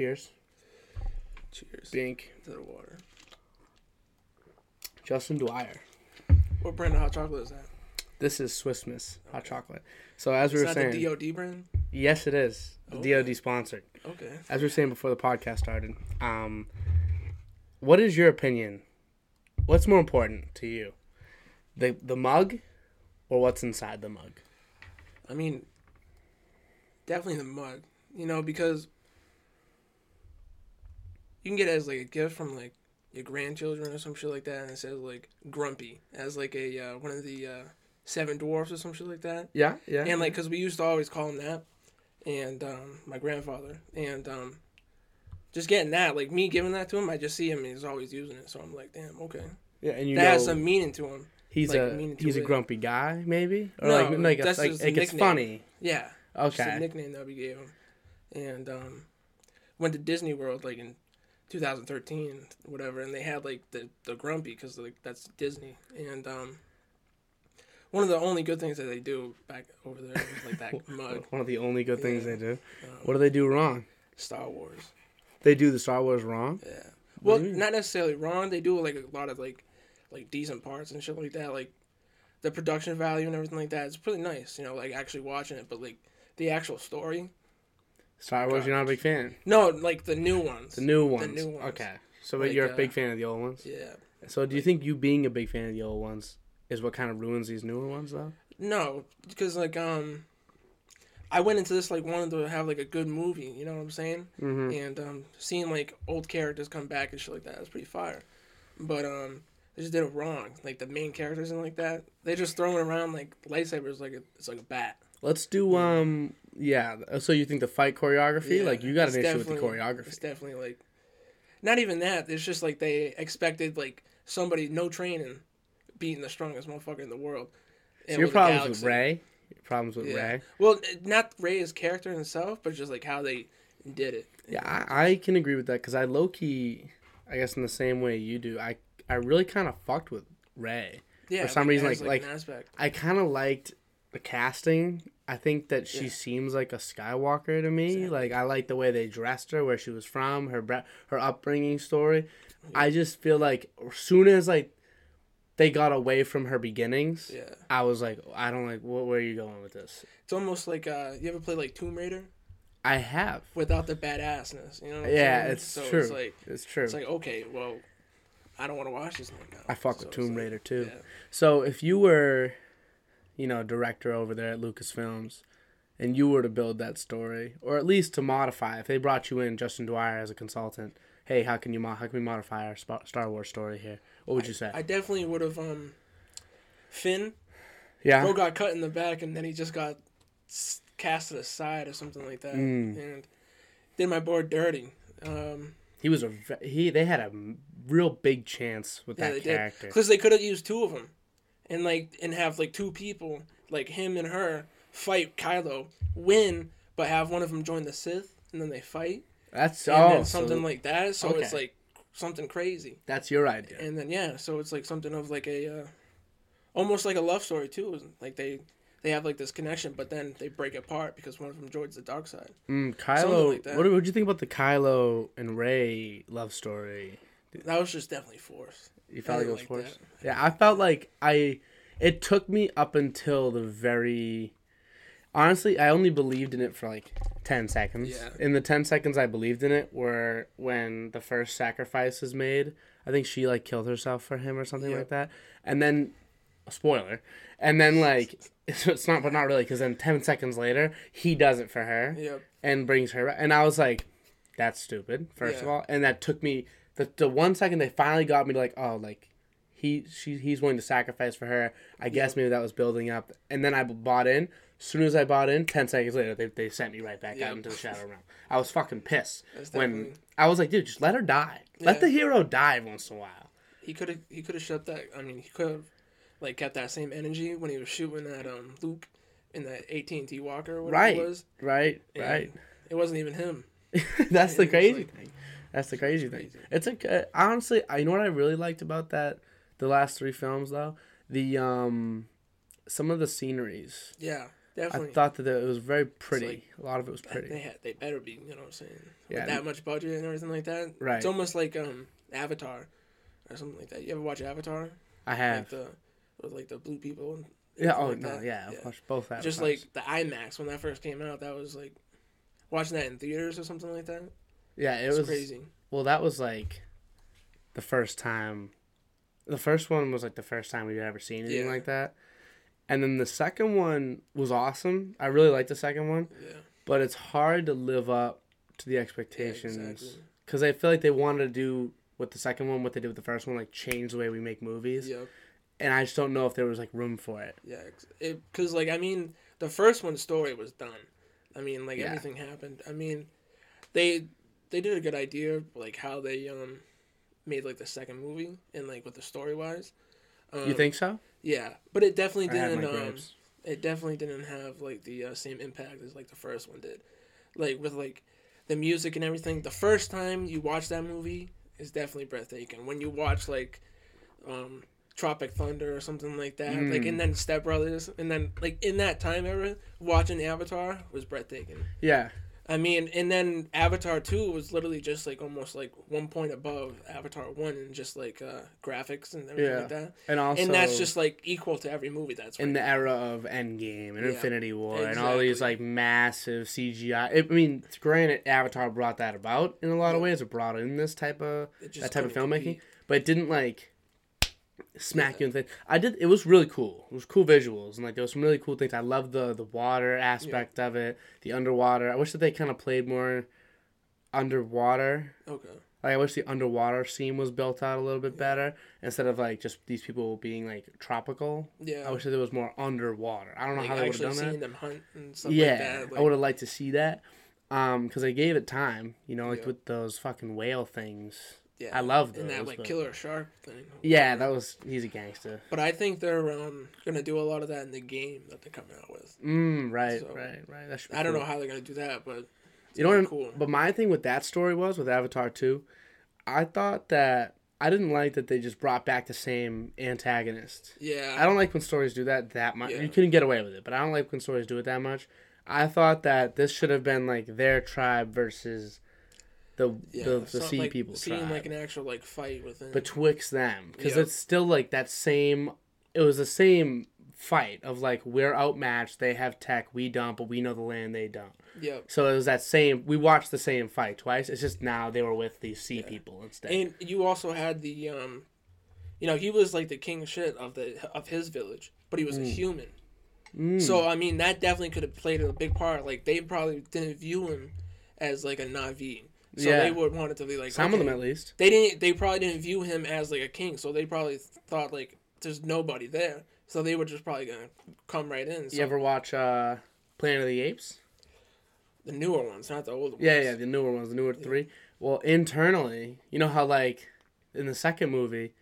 cheers. Cheers Bink. to the water. Justin Dwyer. What brand of hot chocolate is that? This is Swiss Miss hot chocolate. So as we Is were that saying, the DOD brand? yes, it is the Okay. DoD sponsored. Okay. As we were saying before the podcast started, um, what is your opinion? What's more important to you, the the mug, or what's inside the mug? I mean, definitely the mug. You know, because you can get it as like a gift from like your grandchildren or some shit like that, and it says like Grumpy as like a uh, one of the uh, seven dwarfs or some shit like that. Yeah, yeah. And like, cause we used to always call him that, and um, my grandfather, and um, just getting that, like me giving that to him, I just see him and he's always using it, so I'm like, damn, okay, yeah, and you that has some meaning to him. he's like, a he's a it. grumpy guy, maybe, or No, like like, that's like, just a like it's funny. Yeah, just a Okay, nickname that we gave him, and um, went to Disney World like in 2013, whatever, and they had like the the Grumpy because like that's Disney, and um, one of the only good things that they do back over there is like that mug, one of the only good things Yeah. they do. um, What do they do wrong? Star Wars. They do the Star Wars wrong. Yeah. Well, not necessarily wrong. They do like a lot of like like decent parts and shit like that. Like the production value and everything like that. It's pretty nice, you know, like actually watching it. But like the actual story, Star Wars, you're not a big fan. no, like the new ones. The new ones. The new ones. Okay, so but Like, you're a uh, big fan of the old ones. Yeah. So do you think you being a big fan of the old ones is what kind of ruins these newer ones though? No, because like um, I went into this like wanting to have like a good movie. You know what I'm saying? Mm-hmm. And um, seeing like old characters come back and shit like that was pretty fire. But um, they just did it wrong. Like the main characters and like that, they just throwing around like lightsabers like a, it's like a bat. Let's do um yeah. So you think the fight choreography? Yeah, like you got an issue with the choreography? It's definitely like, not even that. It's just like they expected like somebody no training, beating the strongest motherfucker in the world. So your problems with. Rey? Your problems with Yeah. Rey? Well, not Rey's character himself, but just like how they did it. Yeah, I, I can agree with that because I low key, I guess in the same way you do, I I really kind of fucked with Rey. Yeah. For some like, reason, as, like- like- I kind of liked the casting. I think that she Yeah. seems like a Skywalker to me. Exactly. Like I like the way they dressed her, where she was from, her bre- her upbringing story. I just feel like as soon as like they got away from her beginnings, Yeah. I was like, I don't like. Wh- where are you going with this? It's almost like uh, you ever play like Tomb Raider I have. without the badassness. You know? What I'm Yeah, saying? it's so true. It's like It's true. it's like okay, well, I don't want to watch this thing now. I fuck So with Tomb like, Raider too. Yeah. So if you were, you know, director over there at Lucasfilms, and you were to build that story, or at least to modify, if they brought you in Justin Dwyer as a consultant, hey, how can you mo- how can we modify our Star Wars story here? What would you say? I definitely would have um, Finn. yeah. Bro got cut in the back, and then he just got casted aside or something like that, Mm. and did my board dirty. Um, He was a he. They had a real big chance with yeah, that they character. because they could have used two of them, and like and have like two people like him and her fight Kylo, win, but have one of them join the Sith, and then they fight, That's and oh, then something so like that. So it's like something crazy, that's your idea. and then yeah, so it's like something of like a, uh, almost like a love story too. Like they. They have like this connection, but then they break apart because one of them joins the dark side. Mm, Kylo, like that. what what would you think about the Kylo and Rey love story? That was just definitely forced. You felt like it was forced. Yeah, I felt like I. It took me up until the very. Honestly, I only believed in it for like ten seconds. Yeah. In the ten seconds I believed in it were when the first sacrifice is made. I think she like killed herself for him or something Yep. like that. And then, spoiler. And then like it's, not, but not really, because then ten seconds later he does it for her Yep. and brings her back. And I was like, that's stupid, first of all. And that took me the the one second they finally got me to like, oh, like he she he's willing to sacrifice for her. I guess maybe that was building up. And then I bought in. As soon as I bought in, ten seconds later they, they sent me right back Yeah. out into the shadow realm. I was fucking pissed That's when definitely- I was like, dude, just let her die. Let the hero die once in a while. He could have he could have shut that. I mean, he could have like kept that same energy when he was shooting at um Luke in that AT and T Walker or whatever Right. it was. Right, And right. It wasn't even him. That's the crazy like- thing. That's the crazy thing. It's a honestly, I you know what I really liked about that the last three films though the um some of the sceneries Yeah, definitely. I thought that it was very pretty. like- a lot of it was pretty. They had, they better be, you know what I'm saying? Yeah. With that much budget and everything like that. Right. It's almost like um Avatar or something like that. You ever watch Avatar? I Like have. the with like the blue people and Yeah. Oh like no. that? Yeah. I've watched both. Just like the IMAX when that first came out, that was like watching that in theaters or something like that. Yeah. It It was crazy. Well, that was like the first time. The first one was like the first time we've ever seen anything Yeah. like that. And then the second one was awesome. I really liked the second one, Yeah. but it's hard to live up to the yeah expectations exactly. because I feel like they wanted to do with the second one what they did with the first one, like change the way we make movies. Yep. And I just don't know if there was like room for it. Yeah. Because like I mean, the first one's story was done. I mean, like Yeah. everything happened. I mean, they they did a good idea like how they um made like the second movie and like with the story wise. Um, you think so? Yeah, but it definitely didn't. Um, it definitely didn't have like the uh, same impact as like the first one did. Like with like the music and everything. The first time you watch that movie is definitely breathtaking. When you watch like um Tropic Thunder or something like that, like Mm. and then Step Brothers, and then like in that time era, watching Avatar was breathtaking. Yeah. I mean, and then Avatar two was literally just like almost like one point above Avatar one and just like uh, graphics and everything Yeah. like that. And also, and that's just like equal to every movie that's in the right. era of Endgame and Yeah, Infinity War and all these like massive CGI. I mean, granted, Avatar brought that about in a lot of ways. It brought in this type of that type of filmmaking, compete. but it didn't like smack you in the face. I did. It was really cool. It was cool visuals and like there was some really cool things. I love the the water aspect of it, the underwater. I wish that they kind of played more underwater. Okay. Like I wish the underwater scene was built out a little bit better instead of like just these people being like tropical. Yeah. I wish that there was more underwater. I don't know like how they would have done that. seeing them hunt and stuff yeah, like that. I would have liked to see that. Um, because they gave it time, you know, like Yeah. with those fucking whale things. Yeah. I love those. and that like but- killer shark thing. Yeah, that was he's a gangster. But I think they're um gonna do a lot of that in the game that they're coming out with. Mm, right, So, right, right. That I don't cool. know how they're gonna do that, but it's You know cool. But my thing with that story was with Avatar two, I thought that I didn't like that they just brought back the same antagonist. yeah. I don't like when stories do that that much. Yeah. You couldn't get away with it, but I don't like when stories do it that much. I thought that this should have been like their tribe versus the yeah, the, the sea like, people seeing tribe like an actual like fight within. betwixt them because Yeah. it's still like that same. It was the same fight of like we're outmatched. They have tech, we don't, but we know the land they don't. Yep. So it was that same. We watched the same fight twice. It's just now they were with these sea people instead. And you also had the um, you know, he was like the king shit of the of his village, but he was a human. Mm. So I mean, that definitely could have played a big part. Like they probably didn't view him as like a Na'vi. So Yeah. they would want it to be like Some of them at least. They didn't. They probably didn't view him as like a king. So they probably thought like there's nobody there. So they were just probably gonna come right in. So You ever watch uh, Planet of the Apes? the newer ones, not the older ones. Yeah, yeah, the newer ones, the newer three. Well, internally, you know how like in the second movie,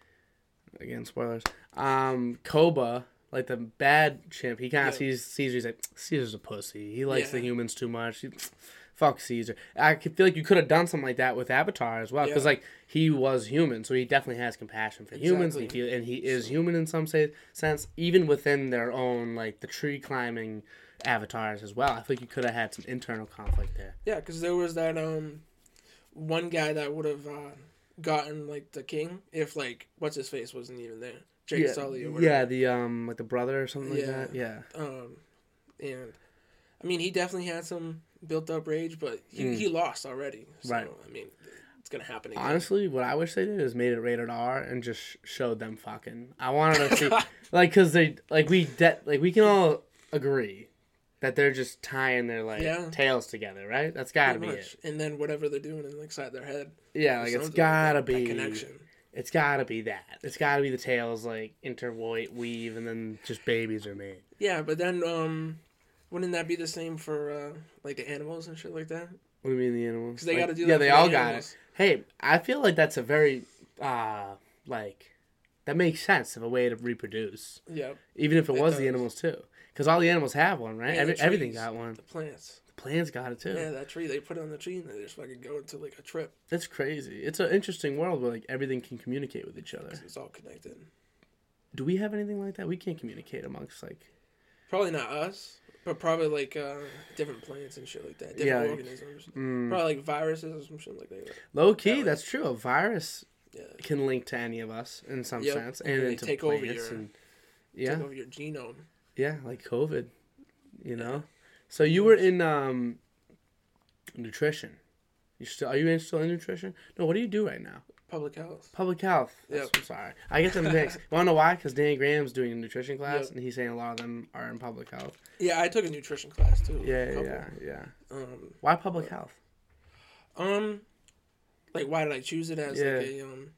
again spoilers. Um, Koba, like the bad chimp, he kind of Yeah. sees Caesar. He's like, Caesar's a pussy. He likes the humans too much. He- fuck Caesar. I feel like you could have done something like that with Avatar as well, because Yeah. like he was human, so he definitely has compassion for humans, and he, and he is human in some say, sense, even within their own like the tree climbing avatars as well. I feel like you could have had some internal conflict there. Yeah, because there was that um, one guy that would have uh, gotten like the king if like what's his face wasn't even there, Jake yeah, Sully or yeah, the um, like the brother or something like that. Yeah, Um, and I mean he definitely had some built up rage, but he, Mm. he lost already. So, Right. I mean, it's gonna happen again. honestly, what I wish they did is made it rated R and just showed them fucking. I wanted to see, like, cause they like we de- like we can all agree that they're just tying their like Yeah. tails together, right? That's gotta Pretty be much. it. And then whatever they're doing in, inside their head. Yeah, like it's gotta that, that be connection. It's gotta be that. It's gotta be the tails like interweave weave, and then just babies are made. Yeah, but then um, wouldn't that be the same for uh, like the animals and shit like that? What do you mean the animals? Because they Like, got to do that. Yeah, they the all got it. Hey, I feel like that's a very uh like that makes sense of a way to reproduce, Yep. even if it, It was the animals too, because all the animals have one, right? Every, the everything trees, got one. The plants. The plants got it too. Yeah, that tree they put it on the tree and they just fucking go into like a trip. That's crazy. It's an interesting world where like everything can communicate with each other. It's all connected. Do we have anything like that? We can't communicate amongst like. Probably not us, But probably like uh, different plants and shit like that. Different Yeah, like- organisms. Mm. Probably like viruses or some shit like that. Low key, that's true. A virus Yeah. can link to any of us in some Yep, sense, and and into take over your- and yeah, Take over your genome. yeah, like COVID. You know, so you were in um nutrition. You still are you still in nutrition? No, what do you do right now? Public health. Public health. Yep. I'm sorry. I get them mixed. I want to know why? Because Danny Graham's doing a nutrition class, Yep. and he's saying a lot of them are in public health. Yeah, I took a nutrition class too. Yeah, yeah, yeah. Um, Why public health? um, like why did I choose it as Yeah. like a um?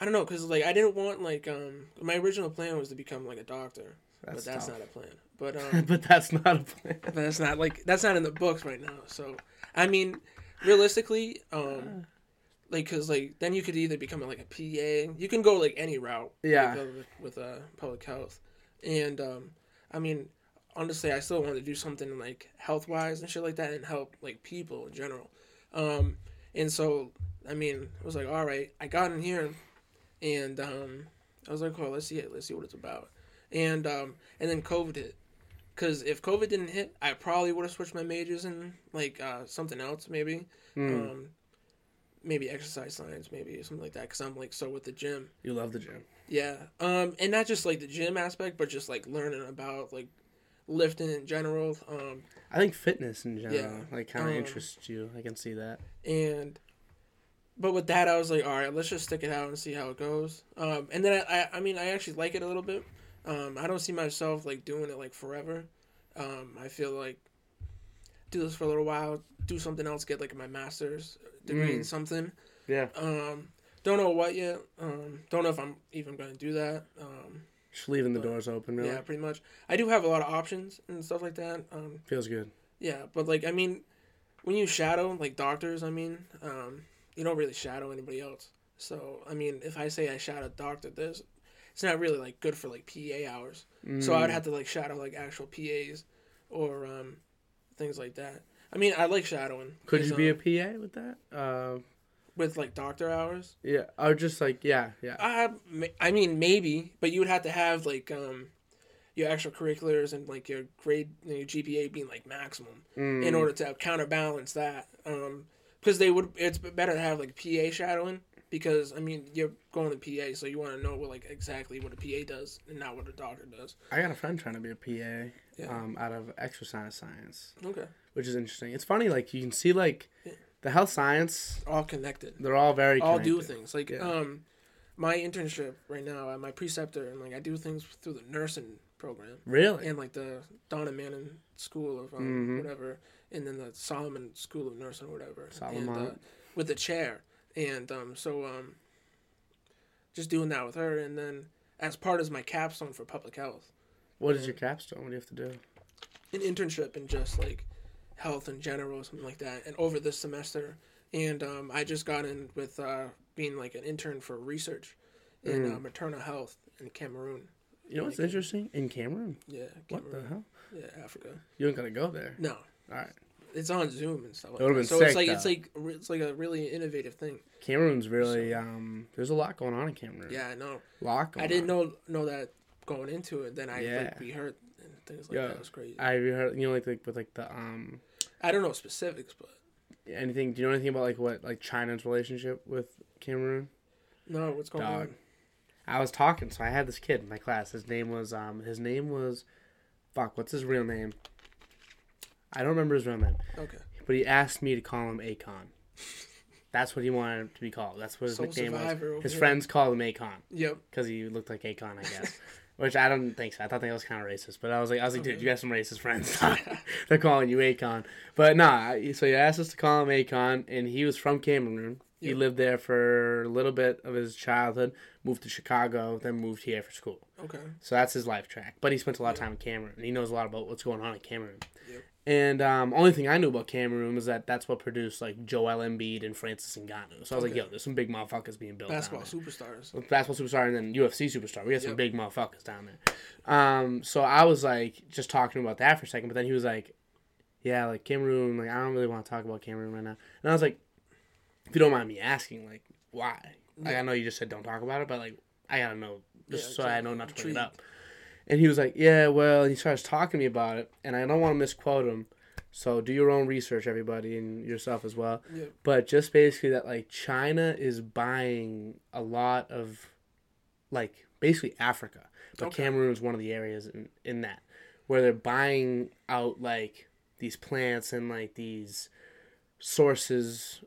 I don't know, cause like I didn't want like um my original plan was to become like a doctor, That's but that's tough. not a plan. But um, but that's not a plan. but that's not like that's not in the books right now. So I mean, realistically, um, like cause like then you could either become like a PA. You can go like any route. Yeah. With, uh, with, with uh public health, and um, I mean, honestly, I still want to do something like health wise and shit like that, and help like people in general. Um, and so I mean, I was like, all right, I got in here, and um, I was like, oh, let's see it, let's see what it's about, and um, and then COVID hit. Cause if COVID didn't hit, I probably would have switched my majors in like uh, something else, maybe, Mm. um, maybe exercise science, maybe something like that. Cause I'm like so with the gym, You love the gym. yeah, um, and not just like the gym aspect, but just like learning about like lifting in general. Um, I think fitness in general, Yeah. like, kind of Um, interests you. I can see that. and but with that, I was like, all right, let's just stick it out and see how it goes. Um, and then I, I, I mean, I actually like it a little bit. Um, I don't see myself like doing it like forever. Um, I feel like do this for a little while, do something else, get like my master's degree in Mm. something. Yeah. Um, don't know what yet. Um, don't know if I'm even going to do that. Um, Just leaving the But- doors open, really. Yeah, pretty much. I do have a lot of options and stuff like that. Um, Feels good. yeah, but like I mean, when you shadow like doctors, I mean, um, you don't really shadow anybody else. So I mean, if I say I shadow a doctor, there's it's not really like good for like PA hours. So I would Mm. have to like shadow like actual PAs or um, things like that. I mean, I like shadowing. Could you be a um, PA with that? Uh, with like doctor hours? yeah. Or just like, yeah, yeah. Ma- I mean, maybe, but you would have to have like um, your extracurriculars and like your grade, your GPA being like maximum in Mm. order to counterbalance that. Um, because they would, it's better to have like PA shadowing because I mean you're going to PA, so you want to know what like exactly what a PA does and not what a doctor does. I got a friend trying to be a PA Yeah. um, out of exercise science, Okay, which is interesting. It's funny, like, you can see, like, Yeah. the health science, all connected. they're all very all connected. do things like Yeah. um, my internship right now, I'm my preceptor, and like I do things through the nursing program. Really? and like the Donna Manning School of um, Mhm. whatever, and then the Solomont School of Nursing or whatever. Solomont. And, uh, with the chair, and um, so um, just doing that with her, and then as part of my capstone for public health, What is your capstone? What do you have to do? an internship in just like health in general, or something like that. And over this semester, and um, I just got in with uh, being like an intern for research in Mm. uh, maternal health in Cameroon. You know what's Like- interesting? In Cameroon. Yeah, What the hell? Yeah, Africa. You ain't gonna go there. No, All right. it's on Zoom and stuff like It would've that. been so it's sick, like it's like it's like a really innovative thing. Cameroon's really, um, there's a lot going on in Cameroon. Yeah, I know. Lot I didn't on. know know that going into it. Then I Yeah. like we heard and things like Yeah. that. It was crazy. I heard, you know, like, like with like the, um, I don't know specifics, but anything, do you know anything about like what, like China's relationship with Cameroon? no, what's going Dog. on? I was talking, so I had this kid in my class. His name was um his name was fuck, what's his real name? I don't remember his real name. Okay, But he asked me to call him Akon. That's what he wanted to be called. That's what his Soul nickname was. His here. friends called him Akon Yep. because he looked like Akon, I guess. Which I don't think so. I thought that was kind of racist, but I was like, I was like, dude, you got some racist friends. They're calling you Akon, but nah. So he asked us to call him Akon, and he was from Cameroon. He lived there for a little bit of his childhood, moved to Chicago, then moved here for school. Okay. So that's his life track. But he spent a lot of time in Cameroon, and he knows a lot about what's going on in Cameroon. Yep. And um, only thing I knew about Cameroon was that that's what produced like Joel Embiid and Francis Ngannou. So I was like, yo, there's some big motherfuckers being built Basketball superstars. Basketball superstar and then UFC superstar. We got some Yep. big motherfuckers down there. Um, so I was like just talking about that for a second, but then he was like, yeah, like Cameroon, like I don't really want to talk about Cameroon right now. And I was like, if you don't mind me asking, like why? Like Yeah. I know you just said don't talk about it, but like I gotta know just Yeah, so I know not to bring it up. And he was like, "Yeah, well," and he starts talking to me about it, and I don't want to misquote him, so do your own research, everybody, and yourself as well. But just basically that like China is buying a lot of, like basically Africa, but Okay. Cameroon is one of the areas in in that where they're buying out like these plants and like these sources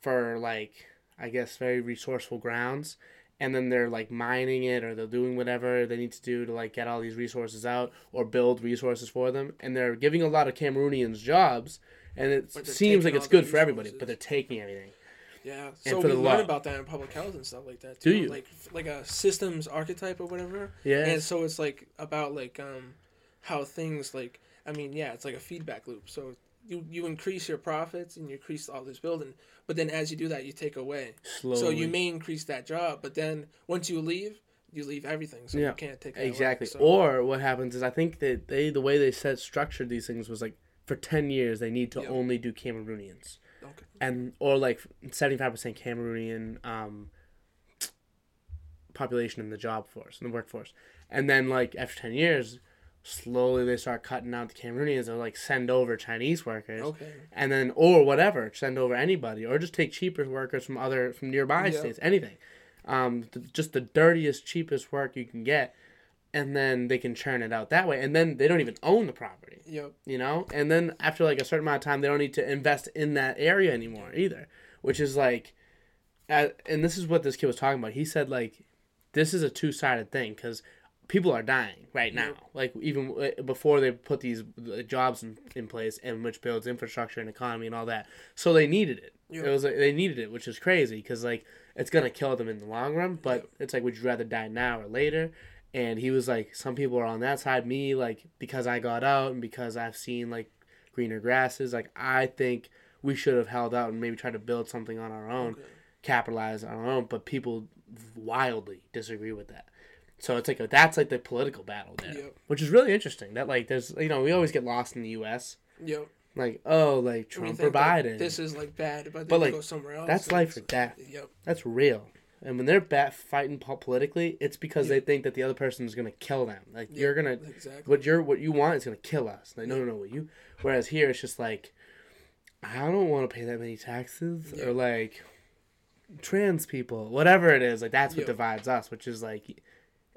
for like I guess very resourceful grounds and then they're like mining it or they're doing whatever they need to do to like get all these resources out or build resources for them and they're giving a lot of Cameroonians jobs and it seems like it's good for everybody but they're taking everything Yeah, And so for we learn law. about that in public health and stuff like that. Do too. you? like like a systems archetype or whatever? yeah And so it's like about like um how things like I mean yeah it's like a feedback loop. So you you increase your profits and you increase all this building, but then as you do that you take away. slowly So you may increase that job, but then once you leave, you leave everything. So Yeah, you can't take that away. exactly So- or what happens is I think that they the way they said structured these things was like for 10 years they need to Yeah. only do Cameroonians okay. and or like 75% Cameroonian um, population in the job force in the workforce and then like after 10 years slowly they start cutting out the Cameroonians and like send over Chinese workers Okay. and then or whatever send over anybody or just take cheaper workers from other from nearby Yeah. states anything um th- just the dirtiest cheapest work you can get and then they can churn it out that way and then they don't even own the property Yep. you know and then after like a certain amount of time they don't need to invest in that area anymore either which is like uh, and this is what this kid was talking about he said like this is a two-sided thing because people are dying right now. Like even before they put these uh, jobs in, in place and which builds infrastructure and economy and all that. So they needed it. It was like they needed it which is crazy because like it's gonna kill them in the long run but it's like would you rather die now or later? And he was like some people are on that side me like because i got out and because i've seen like greener grasses. Like i think we should have held out and maybe tried to build something on our own Okay. capitalize on our own but people wildly disagree with that so it's like a, that's like the political battle there Yep. which is really interesting that like there's you know we always get lost in the us Yep. like oh like trump or biden This is like bad, but, But, like, go somewhere else. that's life or death Yep. that's real. And when they're bat fighting politically, it's because Yeah. they think that the other person is gonna kill them. Like Yeah, you're gonna, Exactly. what you're, what you want is gonna kill us. Like no, no, no, what you. Whereas here, it's just like, I don't want to pay that many taxes, or like, trans people, whatever it is. Like that's what divides us. Which is like,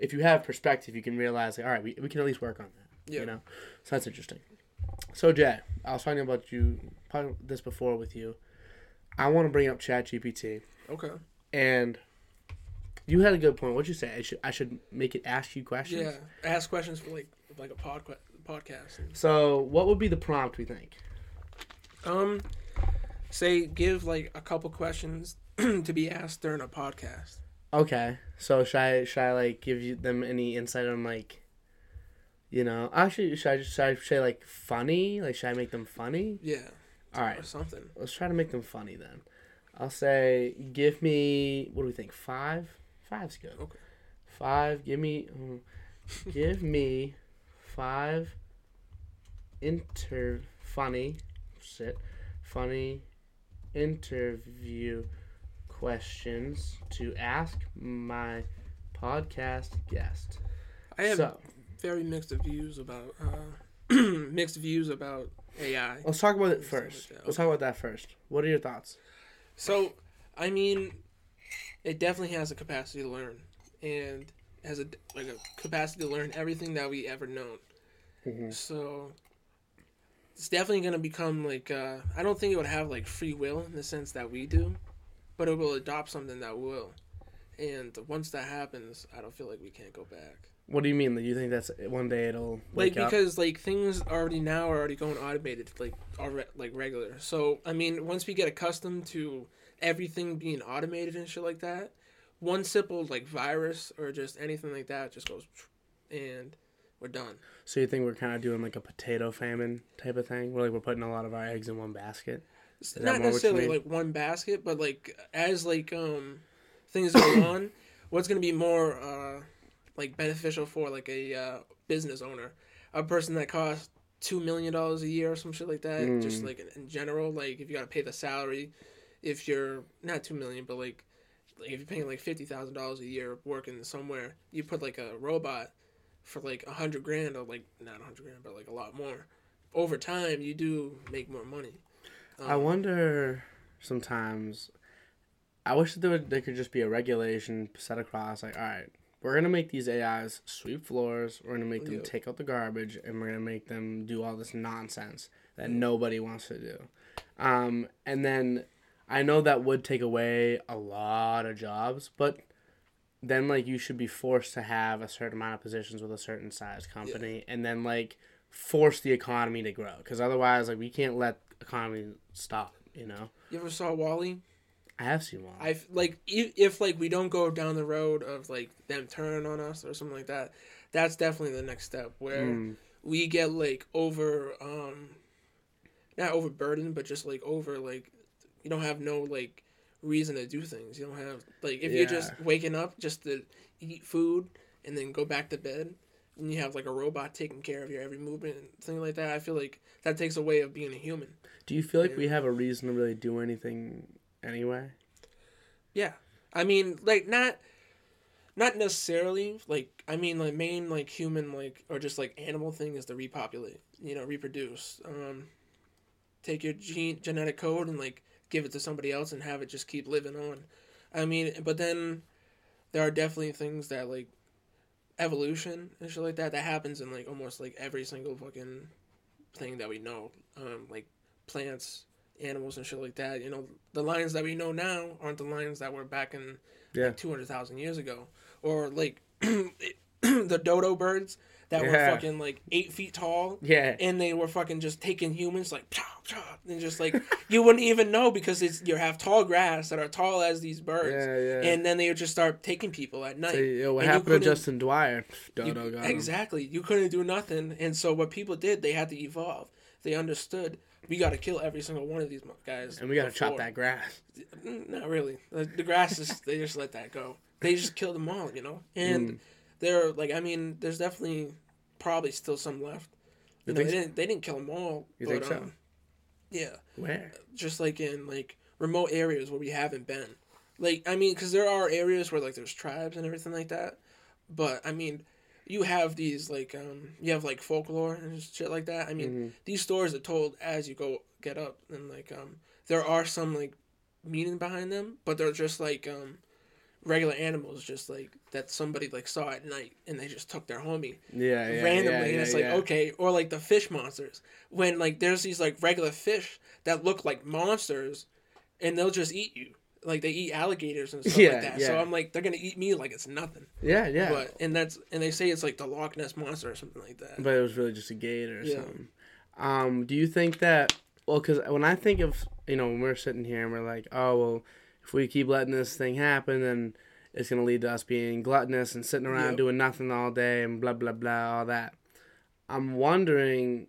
if you have perspective, you can realize like, all right, we we can at least work on that. Yeah. You know, so that's interesting. So Jay, I was talking about you, probably this before with you. I want to bring up ChatGPT. Okay. And you had a good point. What'd you say? I should I should make it ask you questions. Yeah. Ask questions for like like a pod podcast. So what would be the prompt? We think. Um, say give like a couple questions to be asked during a podcast. Okay. So should I should I like give you them any insight on like, you know? Actually, should I just should I say like funny? Like should I make them funny? Yeah. All right. Or something. Let's try to make them funny then. I'll say give me what do we think? Five. Five's good. Okay. Five. Give me. mm, give me five. Inter funny. Sit. Funny. Interview questions to ask my podcast guest. I have so very mixed views about uh mixed views about AI. let's talk about it first. Let's talk about that first. What are your thoughts? So, I mean, it definitely has a capacity to learn, and has a like a capacity to learn everything that we ever known. Mhm. So, it's definitely gonna become like uh, I don't think it would have like free will in the sense that we do, but it will adopt something that will. And once that happens, I don't feel like we can't go back. What do you mean? Do you think that's one day it'll like wake up? because like things already now are already going automated like already like regular so i mean once we get accustomed to everything being automated and shit like that one simple like virus or just anything like that just goes and we're done So you think we're kind of doing like a potato famine type of thing, where like we're putting a lot of our eggs in one basket? Not more what you necessarily like one basket but like as like um things go on what's gonna be more uh like beneficial for like a uh, business owner? A person that costs two million dollars a year or some shit like that just Mm. like in, in general like if you gotta pay the salary if you're not two million but like like if you're paying like fifty thousand dollars a year working somewhere you put like a robot for like a hundred grand or like not a hundred grand but like a lot more. Over time you do make more money I Um, wonder sometimes. I wish that there, would, there could just be a regulation set across. Like, all right, we're gonna make these AIs sweep floors. We're gonna make them take out the garbage, and we're gonna make them do all this nonsense that Mm. nobody wants to do. Um, and then I know that would take away a lot of jobs, but then like you should be forced to have a certain amount of positions with a certain size company, and then like force the economy to grow. Because otherwise, like we can't let economy stop. You know. you ever saw WALL-E I have seen one. I like if, if like we don't go down the road of like them turning on us or something like that, that's definitely the next step where Mm. we get like over um not overburdened but just like over like you don't have no like reason to do things. You don't have like if you're just waking up just to eat food and then go back to bed and you have like a robot taking care of your every movement and thing like that. I feel like that takes away of being a human. Do you feel like we have a reason to really do anything anyway? Yeah. I mean, like not not necessarily like I mean like main like human like or just like animal thing is to repopulate, you know, reproduce. Um take your gene genetic code and like give it to somebody else and have it just keep living on. I mean, but then there are definitely things that like evolution and shit like that that happens in like almost like every single fucking thing that we know. Um like plants, animals and shit like that. You know, the lions that we know now aren't the lions that were back in Yeah. like 200,000 years ago. Or like the dodo birds that were fucking like eight feet tall. Yeah. And they were fucking just taking humans like and just like you wouldn't even know because it's you have tall grass that are tall as these birds, Yeah, yeah. and then they would just start taking people at night. So, you know, what And happened to Justin Dwyer? you- Dodo got him. exactly. You couldn't do nothing, and so what people did, they had to evolve. They understood we got to kill every single one of these guys, And we gotta chop that grass. Mm, Not really. The, the grass is they just let that go. They just killed them all, you know. And Mm. they're like, I mean, there's definitely probably still some left. You You know, they so? didn't they didn't kill them all. You but, think so? um, yeah, Where? just like in like remote areas where we haven't been. Like I mean, because there are areas where like there's tribes and everything like that. But I mean, you have these like um you have like folklore and shit like that. I mean, Mhm. these stories are told as you go get up and like um there are some like meaning behind them, but they're just like um regular animals just like that somebody like saw at night and they just took their homie Yeah, yeah. randomly yeah, and yeah, it's like okay or like the fish monsters when like there's these like regular fish that look like monsters and they'll just eat you like they eat alligators and stuff Yeah, like that so i'm like they're gonna eat me like it's nothing Yeah, yeah. but and that's and they say it's like the loch ness monster or something like that but it was really just a gator or Yeah. something. Um, do you think that? Well, because when I think of you know when we're sitting here and we're like, oh well, if we keep letting this thing happen, then it's gonna lead to us being gluttonous and sitting around Yep. doing nothing all day and blah blah blah all that. I'm wondering.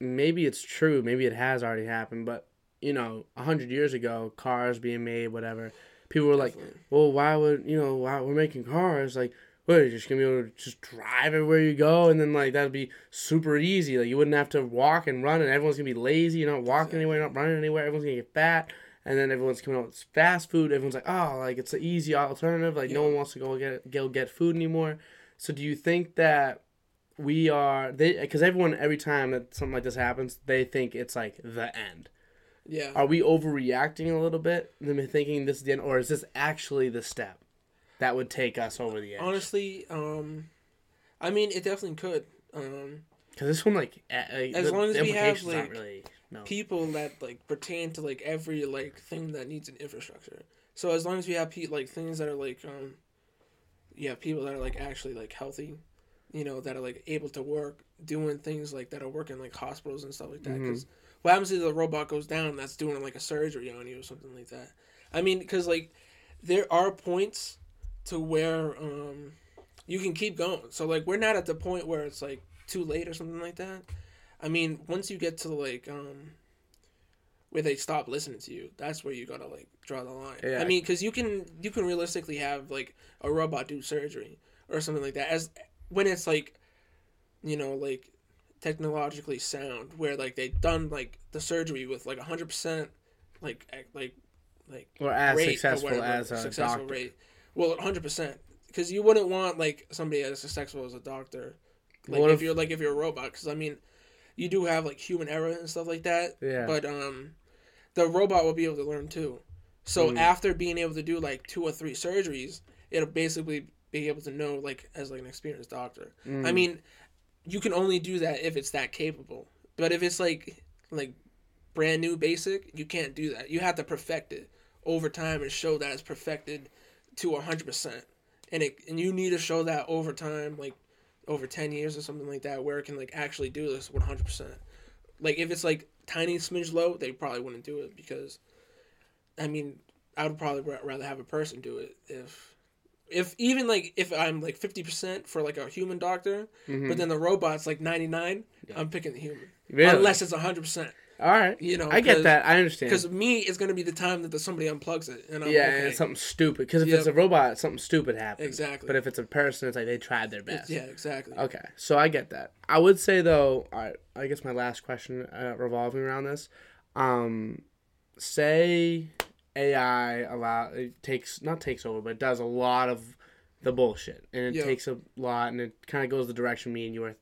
Maybe it's true. Maybe it has already happened, but you know, a hundred years ago, cars being made, whatever, people were like, Definitely. well, why would you know? Why we're making cars? Like, what? You're just gonna be able to just drive everywhere you go, and then like that'd be super easy. Like you wouldn't have to walk and run, and everyone's gonna be lazy. You're not walking anywhere, you're not running anywhere. Everyone's gonna get fat, and then everyone's coming out with fast food. Everyone's like, oh, like it's an easy alternative. Like no one wants to go get go get food anymore. So do you think that? We are they because everyone every time that something like this happens, they think it's like the end. Yeah Are we overreacting a little bit? Them thinking this is the end, or is this actually the step that would take us over the edge? honestly um i mean it definitely could um because this one, like, a- a- As the- long as we have, like, really no. people that like pertain to like every like thing that needs an infrastructure. So as long as we have pe- like things that are like um, yeah, people that are like actually like healthy, you know, that are like able to work, doing things like that are working like hospitals and stuff like that. Because what happens if the robot goes down? That's doing like a surgery on you or something like that. I mean, because like there are points to where um you can keep going. So like we're not at the point where it's like too late or something like that. I mean, once you get to like um where they stop listening to you, that's where you gotta like draw the line. Yeah. I mean, because you can you can realistically have like a robot do surgery or something like that as when it's like, you know, like technologically sound where like they've done like the surgery with like hundred percent like like like or as rate or successful whatever, as a successful doctor. rate. Well, hundred percent. because you wouldn't want like somebody as successful as a doctor, like What if, if- you're like if you're a robot. Because I mean, you do have like human error and stuff like that. Yeah. But um, the robot will be able to learn too. So Mm. after being able to do like two or three surgeries, it'll basically be able to know like as like an experienced doctor. Mm. I mean, you can only do that if it's that capable. But if it's like like brand new basic, you can't do that. You have to perfect it over time and show that it's perfected to a hundred percent. And it and you need to show that over time, like over ten years or something like that, where it can like actually do this one hundred percent. Like if it's like tiny smidge low, they probably wouldn't do it because, I mean, I would probably rather have a person do it if. If even like if I'm like fifty percent for like a human doctor, Mhm. but then the robot's like 99 Yeah. i'm picking the human Really? unless it's 100% All right. you know I get that. I understand. because me is going to be the time that the, somebody unplugs it and i'm yeah, okay. and it's something stupid. Because if Yep. it's a robot, something stupid happens. exactly But if it's a person, it's like they tried their It's- best. yeah exactly Okay, so I get that. I would say though, all right, I guess my last question uh, revolving around this, um, say AI allow it takes not takes over, but it does a lot of the bullshit, and it Yeah. takes a lot, and it kind of goes the direction me and you are.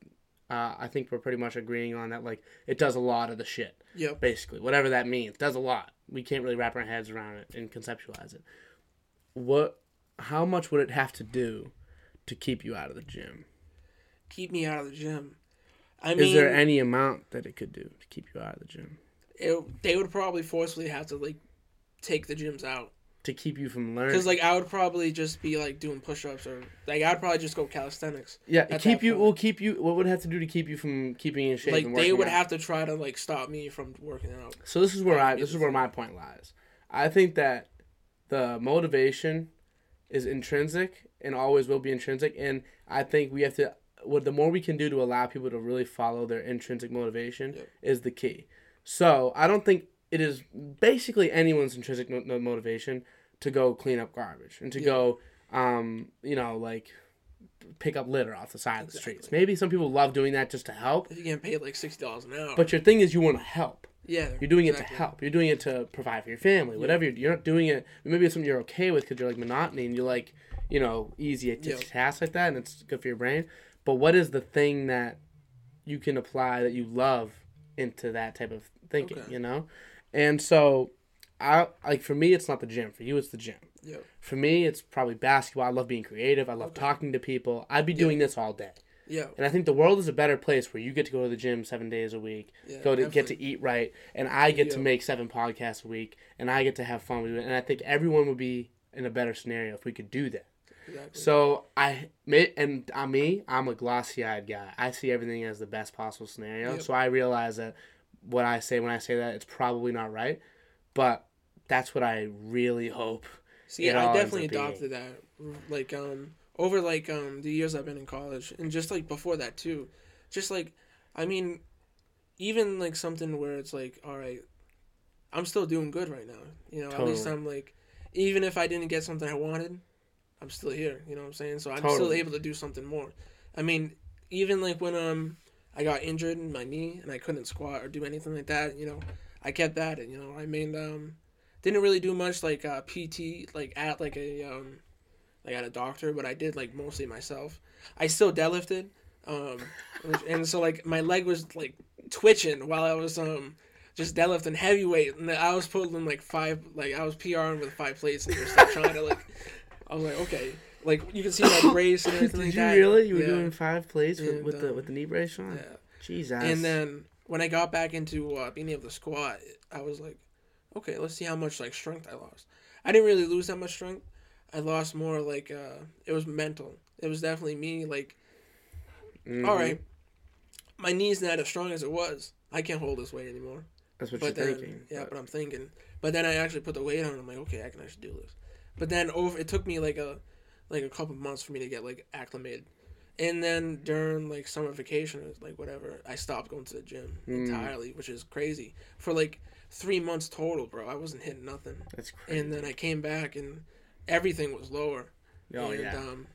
Uh, I think we're pretty much agreeing on that. Like it does a lot of the shit, yep basically, whatever that means. Does a lot. We can't really wrap our heads around it and conceptualize it. What? How much would it have to do to keep you out of the gym? keep me out of the gym i mean Is there any amount that it could do to keep you out of the gym? it, they would probably forcefully have to like take the gyms out To keep you from learning? because like i would probably just be like doing push-ups or like i'd probably just go calisthenics yeah, keep you. Will keep you. What would it have to do to keep you from keeping in shape? like they would out? have to try to like stop me from working out So this is where I. This is where my point lies. I think that the motivation is intrinsic and always will be intrinsic, and I think we have to. What the more we can do to allow people to really follow their intrinsic motivation Yep. is the key. So I don't think it is basically anyone's intrinsic mo- mo- motivation to go clean up garbage and to Yeah. go, um, you know, like pick up litter off the side of the streets. Maybe some people love doing that just to help, if you get paid like $60 an hour but your thing is you want to help. yeah You're doing it to help. You're doing it to provide for your family. Whatever you're, you're not doing it. Maybe it's something you're okay with because you're like monotony and you're like, you know, easy t- Yeah. tasks like that, and it's good for your brain. But what is the thing that you can apply that you love into that type of thinking? Okay. You know, and so I like for me, it's not the gym. For you, it's the gym. Yep. For me, it's probably basketball. I love being creative. I love Okay. talking to people. I'd be doing this all day. yeah And I think the world is a better place where you get to go to the gym seven days a week, yeah go to get to eat right, and I get to make seven podcasts a week, and I get to have fun with it. And I think everyone would be in a better scenario if we could do that. Exactly. So I and on me, I'm a glossy-eyed guy. I see everything as the best possible scenario. Yep. So I realize that what I say when I say that it's probably not right, but that's what I really hope. See, I definitely up being- adopted that. Like, um, over like um the years I've been in college, and just like before that too, just like, I mean, even like something where it's like, all right, I'm still doing good right now. You know, at least I'm like, even if I didn't get something I wanted, I'm still here. You know what I'm saying? So I'm still able to do something more. I mean, even like when um I got injured in my knee and I couldn't squat or do anything like that, you know, I kept at it. You know, I mean, um, didn't really do much like uh, PT like at like a um like at a doctor, but I did like mostly myself. I still deadlifted, um, and so like my leg was like twitching while I was um just deadlifting heavyweight, and I was pulling like five like I was PRing with five plates and just like, trying to like I was like okay like you can see my brace and everything Did like you that. really? You were doing five plates with, And, with the um, with the knee brace on. yeah. Jesus. And then when I got back into uh, being able to squat, I was like, okay, let's see how much like strength I lost. I didn't really lose that much strength. I lost more like uh, it was mental. It was definitely me like, Mhm. all right, my knee's not as strong as it was. I can't hold this weight anymore. That's what But you're then, thinking. yeah, but- but I'm thinking. But then I actually put the weight on. and I'm like, okay, I can actually do this. But then over, it took me like a, like a couple months for me to get like acclimated. And then during like summer vacation, or, like whatever, I stopped going to the gym Mm. entirely, which is crazy. For like three months total, bro, I wasn't hitting nothing. That's crazy. And then I came back and everything was lower. oh and, yeah. Um,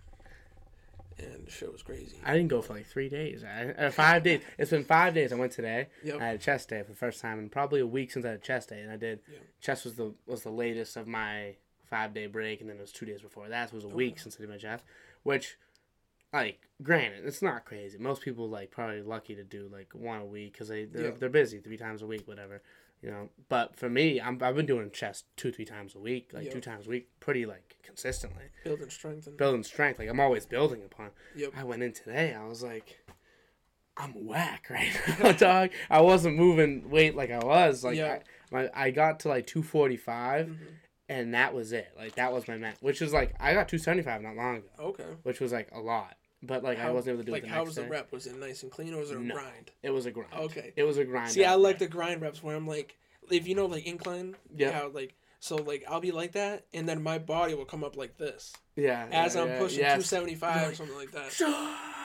and the shit was crazy. I didn't go for like three days. I, uh, five days. It's been five days. I went today. Yep. I had a chest day for the first time in probably a week since I had a chest day, and I did. Yeah. Chest was the was the latest of my five day break, and then it was two days before that. So it was a week since I did my chest, which, like, granted, it's not crazy. Most people like probably lucky to do like one a week because they they're, Yeah. they're busy three times a week, whatever. You know, but for me, I'm, I've been doing chest two, three times a week, like Yep. two times a week, pretty like consistently, Building strength and building strength. Like I'm always building upon. Yep. I went in today. I was like, I'm whack right now, dog. I wasn't moving weight like I was. Like Yeah. I, my, I got to like 245, Mhm. And that was it. Like that was my max, which is like I got 275 not long ago, Okay. which was like a lot. But like I wasn't able to do like it the how was day. the rep? Was it nice and clean or was it a No. grind? It was a grind. Okay. It was a grind. See, I like there. the grind reps where I'm like, if you know, like incline. Yeah. How like so like I'll be like that, and then my body will come up like this yeah as yeah, I'm yeah, pushing yes. 275 You're or something like that.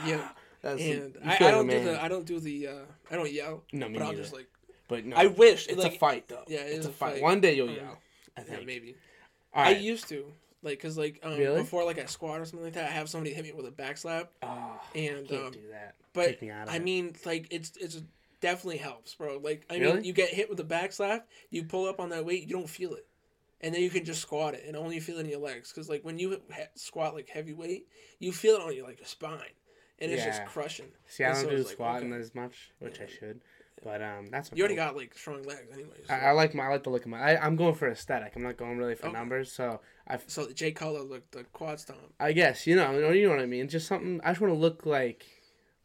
yeah. That's, And I, I don't do the I don't do the uh, I don't yell, No, me but I'll neither. just like But no, I wish it's like a fight though. Yeah, it it's a a fight. fight. One day you'll Um, yell. I yeah, maybe. All I used to like because like um, Really? before like I squat or something like that, I have somebody hit me with a back slap, oh, and can't um, do that. but me out of I it. mean like it's it's definitely helps, bro. Like I Really? mean you get hit with a back slap, you pull up on that weight, you don't feel it. And then you can just squat it, and only feel it in your legs. Because like when you he- squat like heavy weight, you feel it on your like your spine, and it's Yeah. just crushing. See, I And don't so do it's like, squatting okay. as much, which I should. But um, that's You already got like strong legs, anyways. So, I, I like my I like the look of my. I, I'm going for aesthetic. I'm not going really for Okay. numbers. So I so Jay Cutler looked the quad stomp. I guess you know you know you know what I mean. Just something. I just want to look like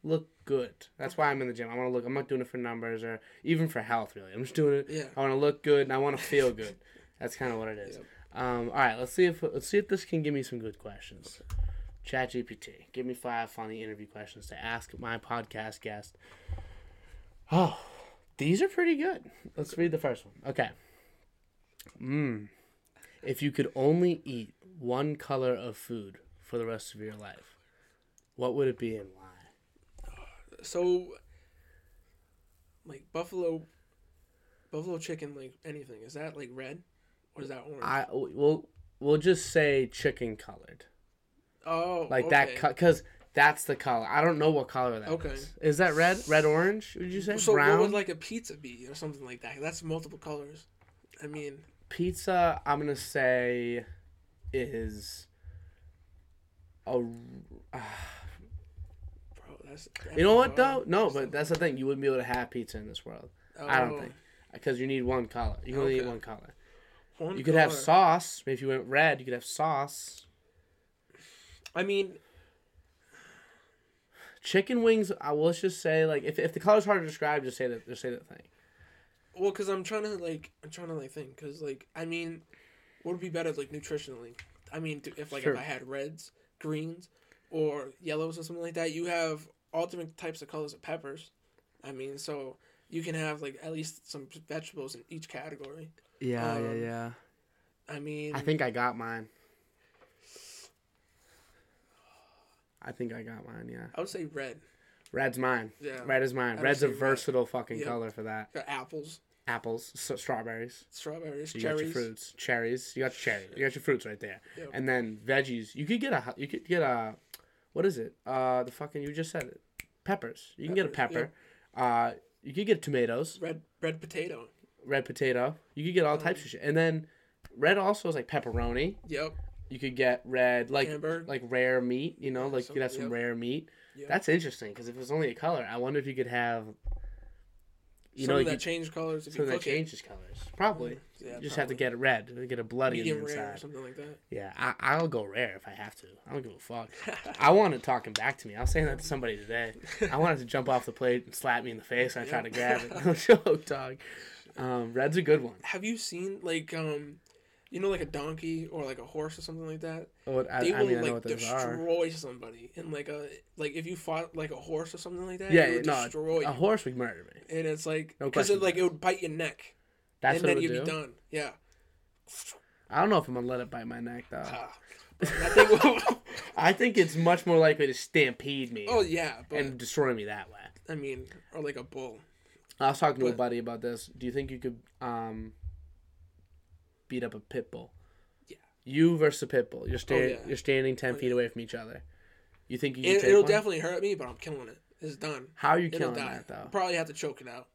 look good. That's why I'm in the gym. I want to look. I'm not doing it for numbers or even for health. Really, I'm just doing it. Yeah. I want to look good and I want to feel good. That's kind of what it is. Yep. Um, all right, let's see if let's see if this can give me some good questions. ChatGPT, give me five funny interview questions to ask my podcast guest. Oh, these are pretty good. Let's read the first one. Okay. Mmm. If you could only eat one color of food for the rest of your life, what would it be and why? So, like buffalo, buffalo chicken, like anything, is that like red, or is that orange? I we'll we'll just say chicken colored. oh, like okay. that because that's the color. I don't know what color that is. Okay. Is that red? Red orange? Would you say So brown? what would like a pizza be, or something like that? That's multiple colors. I mean, Pizza. I'm gonna say is a. bro, that's. you know what though? No, but that's the thing. You wouldn't be able to have pizza in this world. I don't Oh, think because you need one color. You only Okay. one color. one You could have sauce. If you went red, you could have sauce. I mean, Chicken wings. I will let's just say like if, if the color's hard to describe, just say that. Just say that thing. well, because I'm trying to like, I'm trying to like think, because like, I mean, what would be better like nutritionally? I mean, if like Sure. if I had reds, greens, or yellows or something like that, you have all different types of colors of peppers. I mean, so you can have like at least some vegetables in each category. Yeah, Um, yeah. I mean, I think I got mine. I think I got mine. Yeah, I would say red. red's mine. Yeah. Red is mine. I Red's a say red. versatile fucking Yep. color for that. Got apples, Apples, so strawberries. strawberries, You got your cherries. fruits, cherries. You got cherry. You got your fruits right there. Yep. And then veggies. You could get a. You could get a. What is it? Uh, the fucking you just said it. Peppers. You can get a Peppers, pepper. Uh, you could get tomatoes, Red red potato. red potato. You could get all types of shit. And then red also is like pepperoni. Yep. You could get red like Hamburg. like rare meat. You know, like you some- could have some yep. rare meat. Yep. That's interesting because if it's only a color, I wonder if you could have. You Some know, that could, change colors if some that cook it. changes colors. Probably. Yeah, you just have to get it red. And get a bloody medium rare or something like that. Yeah, I, I'll go rare if I have to. I don't give a fuck. I want it talking back to me. I was saying that to somebody today. I wanted to jump off the plate and slap me in the face. And I tried to grab it. No joke, dog. Um, red's a good one. Have you seen like um, you know, like a donkey or like a horse or something like that? Oh, I, They will mean, I like those are. destroy somebody and like a like if you fought like a horse or something like that. Yeah, it would no, destroy a you. horse would murder me. and it's like because question it like it would bite your neck, That's and what then it you'd would be do. done. Yeah. I don't know if I'm gonna let it bite my neck though. But I think. I think it's much more likely to stampede me oh yeah, but and destroy me that way. I mean, or like a bull. I was talking to a buddy about this. Do you think you could um, beat up a pit bull? Yeah. You versus a pit bull. You're oh, sta- yeah. You're standing ten Oh, feet yeah. away from each other. You think you can It, one? definitely hurt me, but I'm killing it. It's done. How are you It'll killing die. that though? Probably have to choke it out.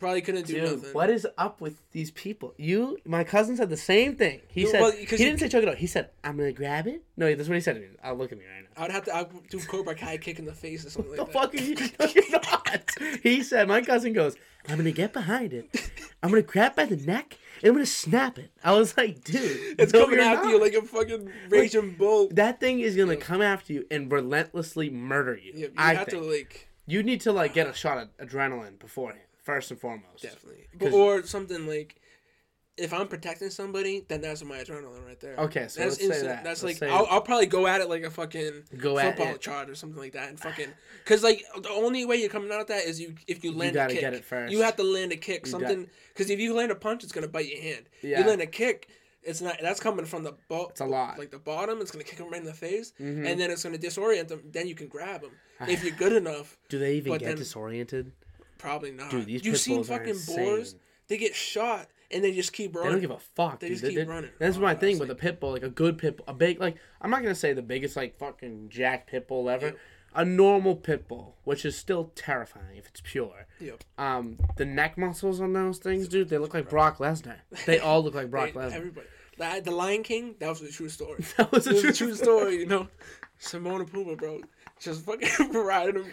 Probably couldn't do Dude, nothing. what is up with these people? You, my cousin said the same thing. He No, said well, he didn't say choke it out. He said, "I'm gonna grab it." No, that's what he said. to me. I'll look at me right now. I'd have to I'd do Cobra Kai kick in the face or something the like that. fuck are you? No, you're not. He said, my cousin goes, I'm gonna get behind it. I'm gonna grab by the neck and I'm gonna snap it. I was like, dude, It's no, coming after not. you like a fucking raging bull. that thing is gonna come after you and relentlessly murder you. Yeah, you I have think to like you need to like get a shot of adrenaline beforehand, first and foremost. Definitely, or something like. If I'm protecting somebody, then that's my adrenaline right there. Okay, so that's let's say that. That's Let's like I'll, I'll probably go at it like a fucking Go football chart or something like that, and fucking because like the only way you're coming out of that is you if you land gotta a kick. get it first. You have to land a kick, You something because if you land a punch, it's gonna bite your hand. Yeah. You land a kick, it's not. That's coming from the bo- It's a lot. like the bottom. It's gonna kick them right in the face, Mhm. and then it's gonna disorient them. Then you can grab them if you're good enough. Do they even get then- disoriented? Probably not. Dude, these You've seen fucking boars. They get shot and they just keep running. They don't give a fuck. They dude. just keep they- running. That's Oh, my thing was with a pit bull, like a good pit bull, a big like I'm not gonna say the biggest like fucking jack pit bull ever. Yeah. A normal pit bull, which is still terrifying if it's pure. Yep. Um, the neck muscles on those things, dude, they look like Brock Lesnar. They all look like Brock Lesnar. Everybody. The, the Lion King, that was a true story. That was a It was true, a true story, you know. Simone and Puma, bro, just fucking riding them.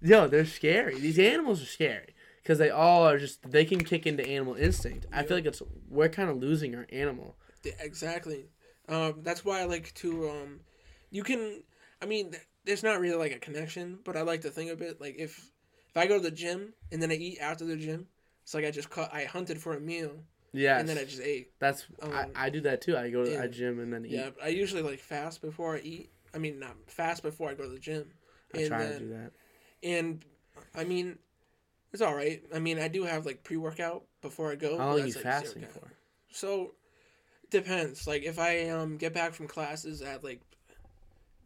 Yo, they're scary. These animals are scary because they all are just they can kick into animal instinct. I feel like it's we're kind of losing our animal. Exactly. Um, that's why I like to. Um, you can. I mean, th- there's not really like a connection, but I like to think of it like if if I go to the gym and then I eat after the gym, it's like I just caught. I hunted for a meal Yeah, and then I just ate. that's um, I, I do that too. I go to a gym and then eat. Yeah, I usually like fast before I eat. I mean, not fast before I go to the gym. I and try then, to do that. And I mean, it's all right. I mean, I do have like pre workout before I go. How but long are you like, fasting for? So depends. Like if I um get back from classes at like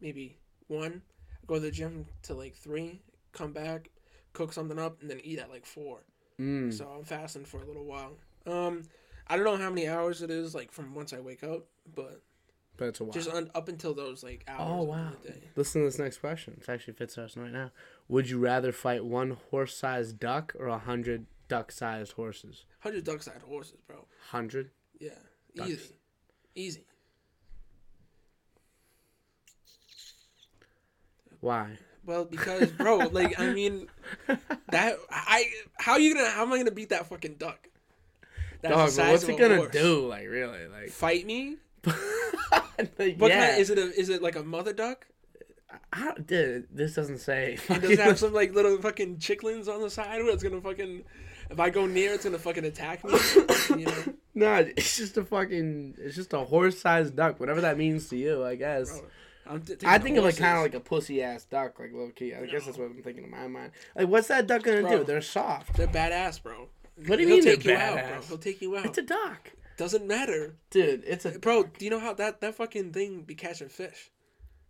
maybe one, go to the gym to like three, come back, cook something up, and then eat at like four. Mm. So I'm fasting for a little while. Um, I don't know how many hours it is like from once I wake up, but But it's a while. just un- up until those like hours. Oh of wow! the day. Listen to this next question. It actually fits us right now. Would you rather fight one horse-sized duck or a hundred duck-sized horses? Hundred duck-sized horses, bro. Hundred. Yeah, Ducks. easy, easy. Why? Well, because bro, like I mean, that I how you gonna how am I gonna beat that fucking duck? That's Dog, the size what's of it gonna horse. do? Like really? Like, Fight me? like What yeah. kind? Is it a is it like a mother duck? I don't, dude, this doesn't say. And doesn't have some like little fucking chicklins on the side where it's gonna fucking if I go near it's gonna fucking attack me? you know, no, it's just a fucking. It's just a horse-sized duck. Whatever that means to you, I guess. bro. I think of it horses. kind of like a pussy ass duck, like low key. I guess that's what I'm thinking in my mind. Like, what's that duck gonna Bro. do? They're soft. they're badass, bro. What do you He'll mean they're take you out, bro. badass? He'll take you out. It's a duck, Doesn't matter, dude. It's a bro. Do you know how that that fucking thing be catching fish?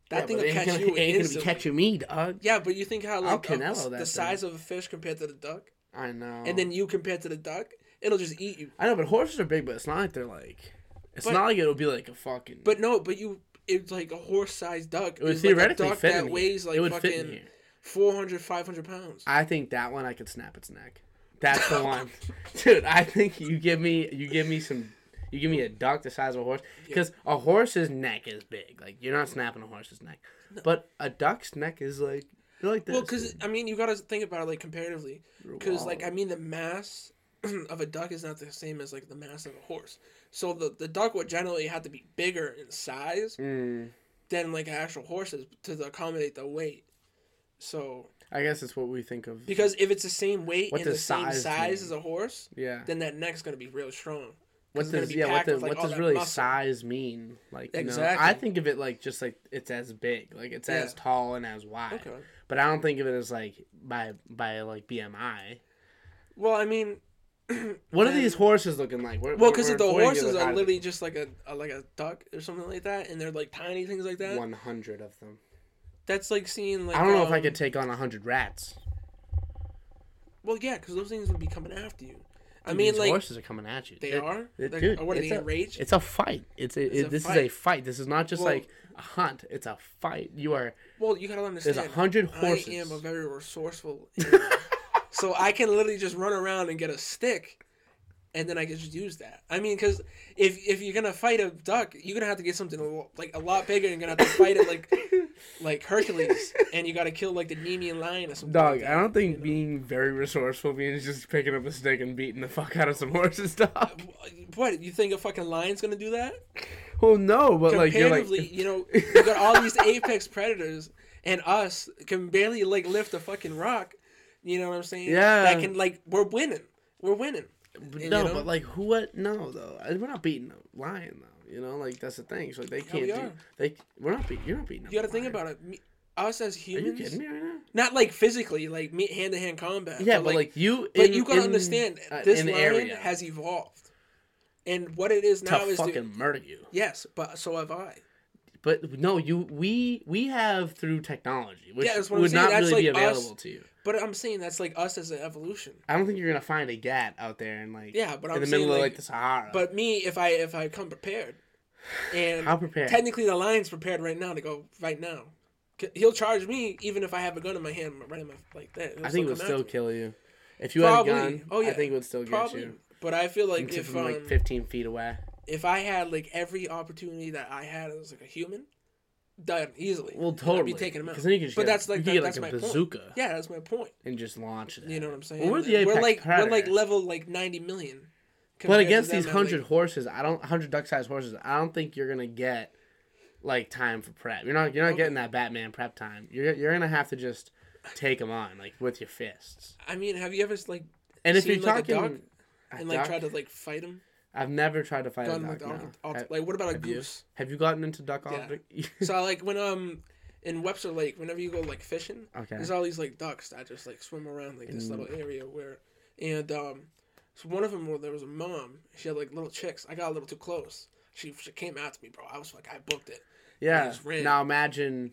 That Yeah, thing will catch gonna, you it ain't gonna be instantly. catching me, dog. Yeah, but you think how like Canelo the, thing. size of a fish compared to the duck, I know. and then you compared to the duck, it'll just eat you. I know, but horses are big, but it's not like they're like. It's But- not like it'll be like a fucking. But no, but you, it's like a horse-sized duck. it would It's like a theoretically duck fit that weighs like it would fit in fucking here. 400, 500 pounds. I think that one I could snap its neck. That's the one, dude. I think you give me you give me some you give me a duck the size of a horse because a horse's neck is big. Like you're not snapping a horse's neck, but a duck's neck is like like this. Well, because I mean, you gotta think about it like comparatively. Because like I mean, the mass of a duck is not the same as like the mass of a horse. So the the duck would generally have to be bigger in size Mm, than like actual horses to accommodate the weight. So I guess it's what we think of. because if it's the same weight and the same size size mean? as a horse, Yeah. then that neck's gonna be real strong. What does yeah? What, packed does with, like, what does really muscle. size mean? Like you know, I think of it like just like it's as big, like it's as tall and as wide. Okay. But I don't think of it as like by by like BMI. Well, I mean, What are these horses looking like? We're, well, because the horses are literally just like a, a like a duck or something like that, and they're like tiny things like that. one hundred of them. That's like seeing like I don't know if I um, could take on hundred rats. Well, yeah, because those things would be coming after you. I mean, these like horses are coming at you. they They're- are. they're- Like, dude, or what are it's they a- enraged? It's a fight. It's a, It's it- a this is fight. a fight. This is not just Well- like a hunt. It's a fight. You are Well, you gotta understand. there's understand. a hundred horses. I am a very resourceful. so I can literally just run around and get a stick, and then I can just use that. I mean, because if if you're gonna fight a duck, you're gonna have to get something like a lot bigger. And you're gonna have to fight it like like Hercules, and you gotta kill like the Nemean lion or something. Dog, like I don't think you know? being very resourceful means just picking up a stick and beating the fuck out of some horses, dog. Uh, what you think a fucking lion's gonna do that? Well, no, but like you're Comparatively, like, you know, you got all these apex predators, and us can barely like lift a fucking rock. You know what I'm saying? Yeah. That can like we're winning. We're winning. but no, know? but like who? What? No, though. We're not beating a lion, though. You know, like that's the thing. So like, they can't we do. They we're not beating. You're not beating. You got to think about it. Me, us as Are you humans, kidding me right now? not like physically, like me hand to hand combat. Yeah, but like, you. but in- you gotta in, understand, uh, this lion area has evolved, and what it is to now is fucking the, murder you. yes, but so have I. But no, you we we have through technology, which Yeah, that's what I'm would not That's really be like us. available to you. But I'm saying that's like us as an evolution. I don't think you're gonna find a gat out there in like Yeah, but in I'm the middle of like, like the Sahara. but me if I if I come prepared, and how prepared? technically the lion's prepared right now to go right now. He'll charge me even if I have a gun in my hand right in my like that. It'll I think it would still kill you. If you Probably. had a gun, Oh, yeah. I think it would still get Probably, you. but I feel like if from um, like 15 feet away. if I had like every opportunity that I had as like a human, done easily. Well, I'd totally. be taking him out. then you could just But get, that's like that- get that's like my a point. bazooka Yeah, that's my point. and just launch it. You know what I'm saying? Well, we're the we're apex like we're like level like 90 million. But against these hundred like- horses, I don't hundred duck-sized horses. I don't think you're gonna get like time for prep. You're not. You're not Okay. getting that Batman prep time. You're you're gonna have to just take them on like with your fists. I mean, have you ever like And if seen, you're like, a talking, duck and like duck, tried to like fight him? I've never tried to fight a duck. no. like what about a have you? have you gotten into duck Yeah. object? so like when um in Webster Lake, whenever you go like fishing, okay. there's all these like ducks that just like swim around like this Mm. little area where, and um, so one of them where there was a mom. She had like little chicks. I got a little too close. She, she came after me, bro. I was like, I booked it. Yeah. Now imagine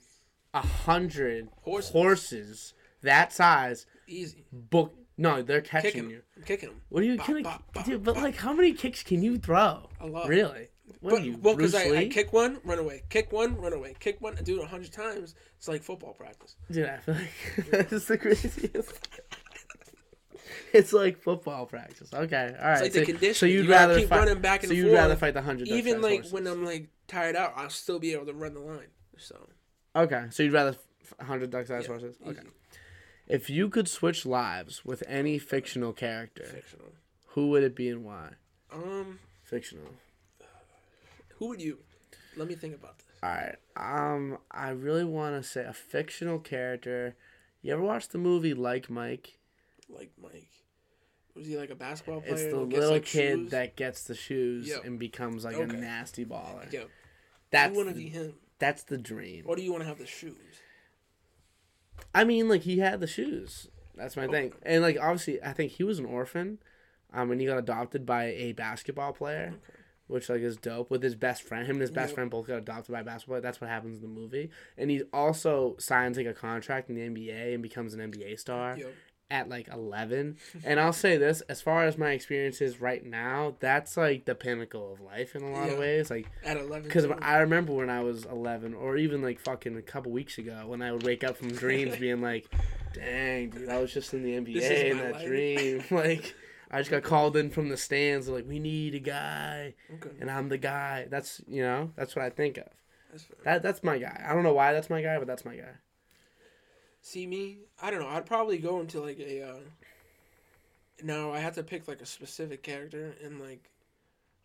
a hundred Horses. horses that size Easy. book. No, they're catching Kicking you. kicking them. What are you Bop, killing? bop, bop, Dude, but like, how many kicks can you throw? A lot. Really? What But are you, well, because I, I kick one, run away. Kick one, run away. Kick one, do it a hundred times. It's like football practice. Dude, I feel like that's the craziest. it's like football practice. Okay, all right. like so, the condition. so you'd You rather keep fight, running back and so you'd forth. rather fight the hundred. Even like horses. when I'm like tired out, I'll still be able to run the line. So Okay, so you'd rather f- hundred duck-sized Yeah, horses. easy. If you could switch lives with any fictional character, fictional. who would it be and why? Um, Fictional. who would you? Let me think about this. All right. Um, I really want to say a fictional character. You ever watch the movie Like Mike? Like Mike, was he like a basketball player? It's the little like, kid shoes? that gets the shoes Yep. and becomes like Okay. a nasty baller. Yo, That's you want to be him, that's the dream. or do you want to have the shoes? I mean, like he had the shoes. That's my thing. And like obviously, I think he was an orphan, um, and he got adopted by a basketball player, Okay. which like is dope. With his best friend, him and his best Yep. friend both got adopted by a basketball player. That's what happens in the movie. And he also signs like a contract in the NBA and becomes an NBA star. Yo, at like 11 and i'll say this as far as my experiences right now that's like the pinnacle of life in a lot Yeah. of ways. Like at eleven. because i remember when i was 11 or even like fucking a couple weeks ago when i would wake up from dreams being like dang dude i was just in the nba in that life." dream. Like i just got called in from the stands like we need a guy. Okay, and i'm the guy. That's you know that's what i think of. That's that that's my guy. I don't know why that's my guy but that's my guy See me? I don't know. I'd probably go into like a. Uh, now I have to pick like a specific character in like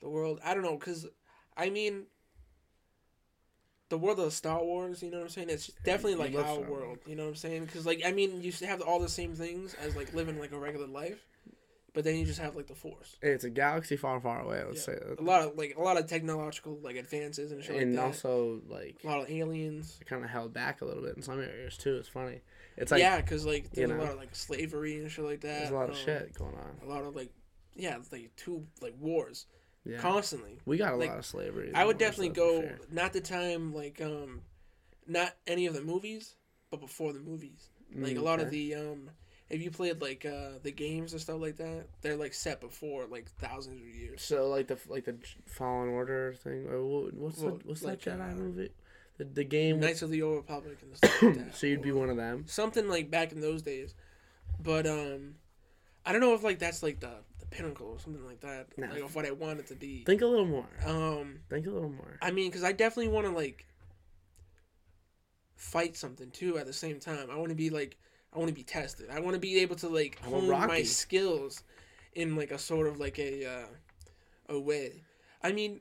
the world. I don't know, cause I mean, the world of Star Wars. You know what I'm saying? It's definitely like our Star Wars. world. You know what I'm saying? Cause like I mean, you have all the same things as like living like a regular life, but then you just have like the Force. it's a galaxy far far away let's Yeah. say that. A lot of like a lot of technological like advances and shit and like that. also like a lot of aliens. kind of held back a little bit in some areas too. It's funny. It's like yeah, cause like you there's know. a lot of like slavery and shit like that. there's a lot of um, shit going on. a lot of like yeah like two like wars Yeah, constantly we got a like, lot of slavery. i would definitely go fair. not the time like um not any of the movies but before the movies like a Mm, lot of the um if you played like uh the games and stuff like that they're like set before like thousands of years So like the like the Fallen Order thing. Or what's Well, the, what's like, that Jedi uh, movie? The the game. knights of the old republic and stuff like that so you'd be one of them. something like back in those days but um I don't know if like that's like the the pinnacle or something like that, No. like of what I want it to be. Think a little more. Um, Think a little more. I mean, because I definitely want to like fight something too at the same time. I want to be like, I want to be tested. I want to be able to like hone my skills in like a sort of like a uh, a way. I mean,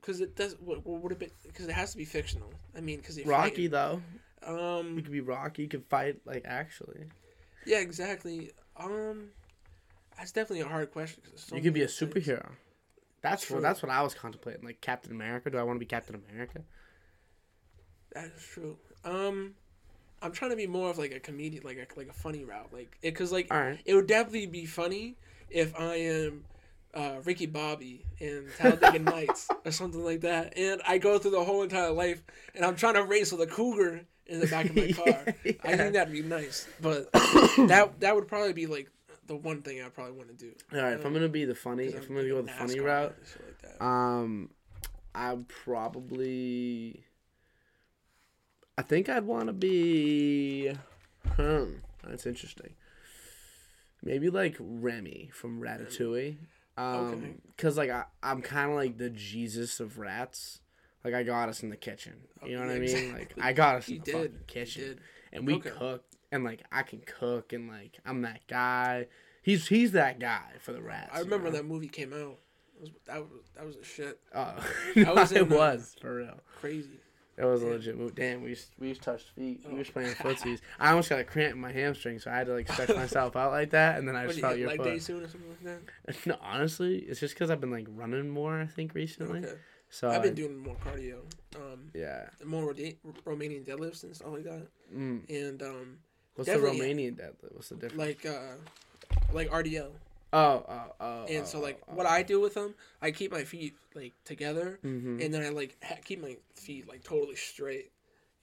because it does. What, what would it be? Because it has to be fictional. I mean, because Rocky though, you Um. could be Rocky. You could fight like actually. Yeah. Exactly. Um. That's definitely a hard question. so you could be a things. superhero. That's True. what that's what I was contemplating. Like Captain America. Do I want to be Captain America? That is true. Um, I'm trying to be more of like a comedian, like a like a funny route, like because like right. it would definitely be funny if I am uh, Ricky Bobby in Talladega Nights or something like that, and I go through the whole entire life and I'm trying to race with a cougar in the back of my car. I think that'd be nice, but that that would probably be like the one thing I probably want to do. All right. If I'm gonna be the funny, if I'm gonna go the funny route, like that. um, I'd probably. I think I'd want to be. Hmm. That's interesting. Maybe like Remy from Ratatouille. Um, Okay. cause like I, I'm kind of like the Jesus of rats. Like I got us in the kitchen. You know what I mean? Like I got us You in the did. You kitchen, did. and we Okay. cook, and like I can cook, and like I'm that guy. He's he's that guy for the rats. I you remember know? that movie came out. Was, that was that was a shit. Oh, I was it was for real. Crazy. It was a legit move. Damn, we used, we used to touch feet. We Oh. was playing footsies. I almost got a cramp in my hamstring, so I had to like stretch myself out like that, and then I just you felt your leg foot. day soon or something like that? No, honestly, it's just because I've been like running more. I think recently. Okay. So I've been I- doing more cardio, um, yeah. more Romanian deadlifts and stuff like that, Mm. and um, What's the Romanian deadlift? What's the difference? like uh, like RDL. Oh, oh, oh. And oh, so like oh, what I do with them, I keep my feet like together, Mhm. and then I like ha- keep my feet like totally straight,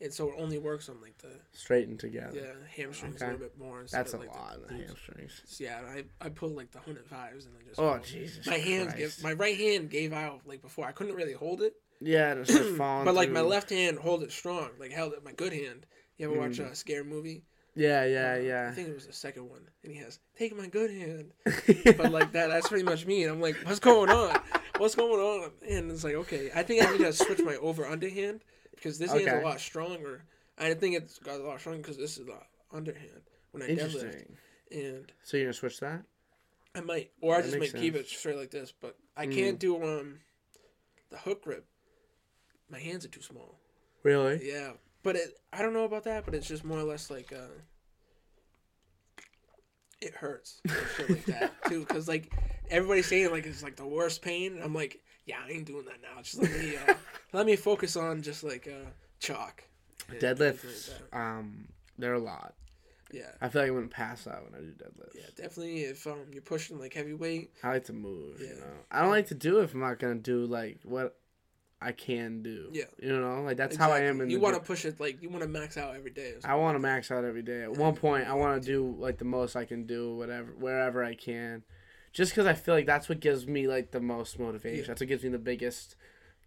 and so it only works on like the straightened together. yeah hamstrings Okay. a little bit more. That's a of, like, lot in the glutes. hamstrings. Yeah, I I pull like the hundred fives and I just Oh Jesus. my hands Christ. give my right hand gave out like before I couldn't really hold it, Yeah, it's just falling. but like my left hand hold it strong, like held it my good hand. You ever watch Mm. a scary movie? Yeah, yeah, Uh, yeah. I think it was the second one, and he has take my good hand, but like that, that's pretty much me. And I'm like, what's going on? What's going on? And it's like, okay, I think I need to switch my over underhand because this hand's a lot stronger. I think it's got a lot stronger because this is the underhand when I deadlift, and So you're gonna switch that? I might, or I That just might keep it straight like this. But I Mm. can't do um the hook grip. My hands are too small. Really? Yeah, but it, I don't know about that. But it's just more or less like uh, it hurts shit like that too. Because like everybody's saying like it's like the worst pain. And I'm like, yeah, I ain't doing that now. Just let me uh, let me focus on just like uh, chalk. Deadlifts, um, they're a lot. Yeah, I feel like I wouldn't pass out when I do deadlifts. yeah, definitely. If um you're pushing like heavyweight, I like to move. You Yeah. know, I don't like to do it if I'm not gonna do like what I can do. Yeah. you know, like that's how I am. exactly. In you want to push it like you want to max out every day. I want to max out every day. At Yeah. one point, I want to do like the most I can do, whatever, wherever I can, just because I feel like that's what gives me like the most motivation. Yeah. That's what gives me the biggest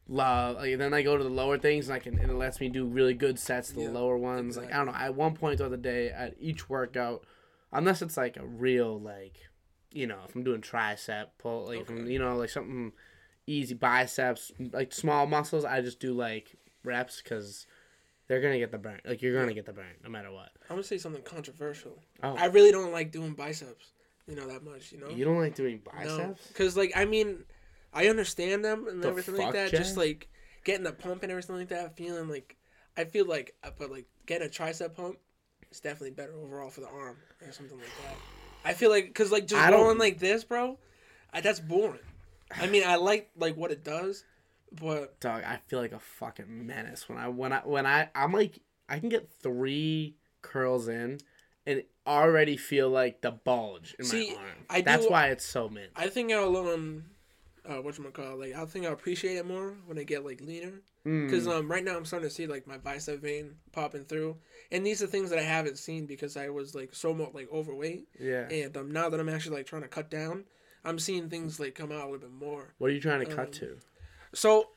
love. Like then I go to the lower things and I can and it lets me do really good sets. The Yeah, lower ones, like I don't know. At one point throughout the day, at each workout, unless it's like a real like, you know, if I'm doing tricep pull, like if I'm, you know, like something easy biceps, like small muscles, I just do like reps because. They're gonna get the burn. Like you're gonna get the burn, no matter what. I'm gonna say something controversial. Oh. I really don't like doing biceps. You know that much. You know. You don't like doing biceps? Because like I mean, I understand them and The everything like that. Just like getting the pump and everything like that. Feeling like I feel like, uh, but like getting a tricep pump is definitely better overall for the arm or something like that. I feel like because like just I rolling like this, bro, I, that's boring. I mean, I like like what it does, but Dog, I feel like a fucking menace when I when I when I I'm like I can get three curls in and already feel like the bulge in See, my arm. I That's do- why it's so mint. I think I'll um, uh, what call like I think I'll appreciate it more when I get like leaner. Because Mm. um, right now I'm starting to see like my bicep vein popping through, and these are things that I haven't seen because I was like so much like overweight, yeah. and um, now that I'm actually like trying to cut down, I'm seeing things like come out a little bit more. What are you trying to cut um, to? So,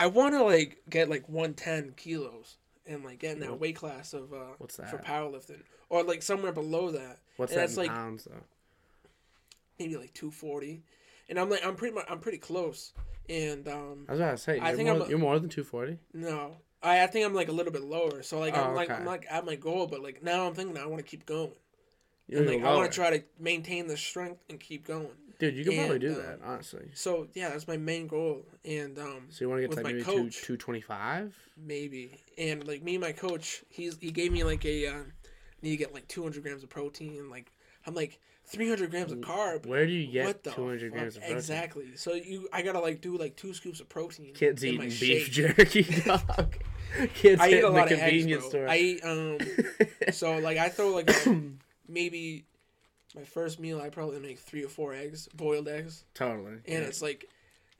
I want to like get like 110 kilos and like get in that weight class of uh What's that for powerlifting, or like somewhere below that. What's and that that's like pounds though? maybe like two forty, and I'm like I'm pretty much I'm pretty close. And um, I was about to say, I think more, I'm you're more than 240. no, I I think I'm like a little bit lower. So like I'm Oh, like okay. I'm like at my goal, but like now I'm thinking I want to keep going. You're And, like I want to try to maintain the strength and keep going. Dude, you can probably do uh, that, honestly. So yeah, that's my main goal. And um, So you want to get to like my maybe two, coach. 225? maybe and like me and my coach he's he gave me like a uh, need to get like 200 grams of protein like i'm like 300 grams of carb Where do you get 200 grams of protein? exactly so you i gotta like do like two scoops of protein Kids in eating my beef shake. jerky, dog. Kids i eat a the lot of eggs convenience bro. store. i eat um so like i throw like a, maybe my first meal i probably make three or four eggs boiled eggs totally. and yeah. it's like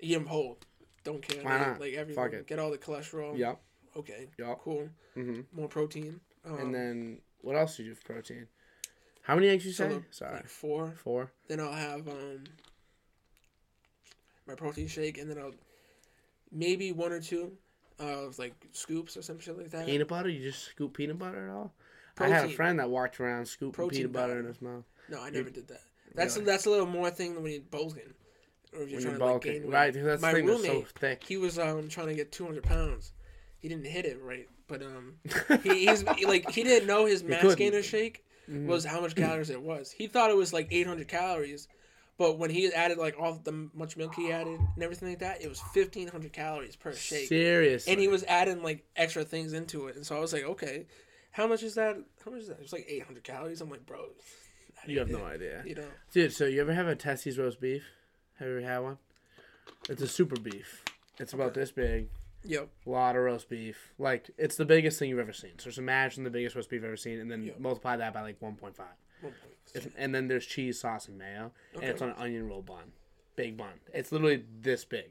eat them whole don't care Why like, not? like everything Fuck it. get all the cholesterol Yep. okay Yep. cool hmm more protein um, and then what else do you do for protein? How many eggs you So say? the- Sorry, like four. four. Then I'll have um my protein shake, and then I'll maybe one or two of like scoops or some shit like that. Peanut butter? You just scoop peanut butter at all? I had a friend that walked around scooping Protein peanut butter powder. in his mouth. No, I never did that. That's Really? that's a little more thing than when you're bulking, or if you're When trying you're to like gain weight. right? That's My the thing that's so roommate, thick. He was um trying to get 200 pounds. He didn't hit it right, but um he, he's like he didn't know his mass gainer shake Mhm. was how much calories it was. He thought it was like 800 calories, but when he added like all the much milk he added and everything like that, it was 1500 calories per shake. Seriously. And he was adding like extra things into it, and so I was like, okay, how much is that? How much is that? It's like 800 calories. I'm like, bro, You have no idea. You know, Dude, so you ever have a Tessie's roast beef? Have you ever had one? It's a super beef. It's about this big. yep, A lot of roast beef. Like, it's the biggest thing you've ever seen. So just imagine the biggest roast beef you've ever seen and then Yeah. multiply that by like 1.5. One It's, and then there's cheese, sauce, and mayo. And it's Okay. on an onion roll bun. Big bun. It's literally this big.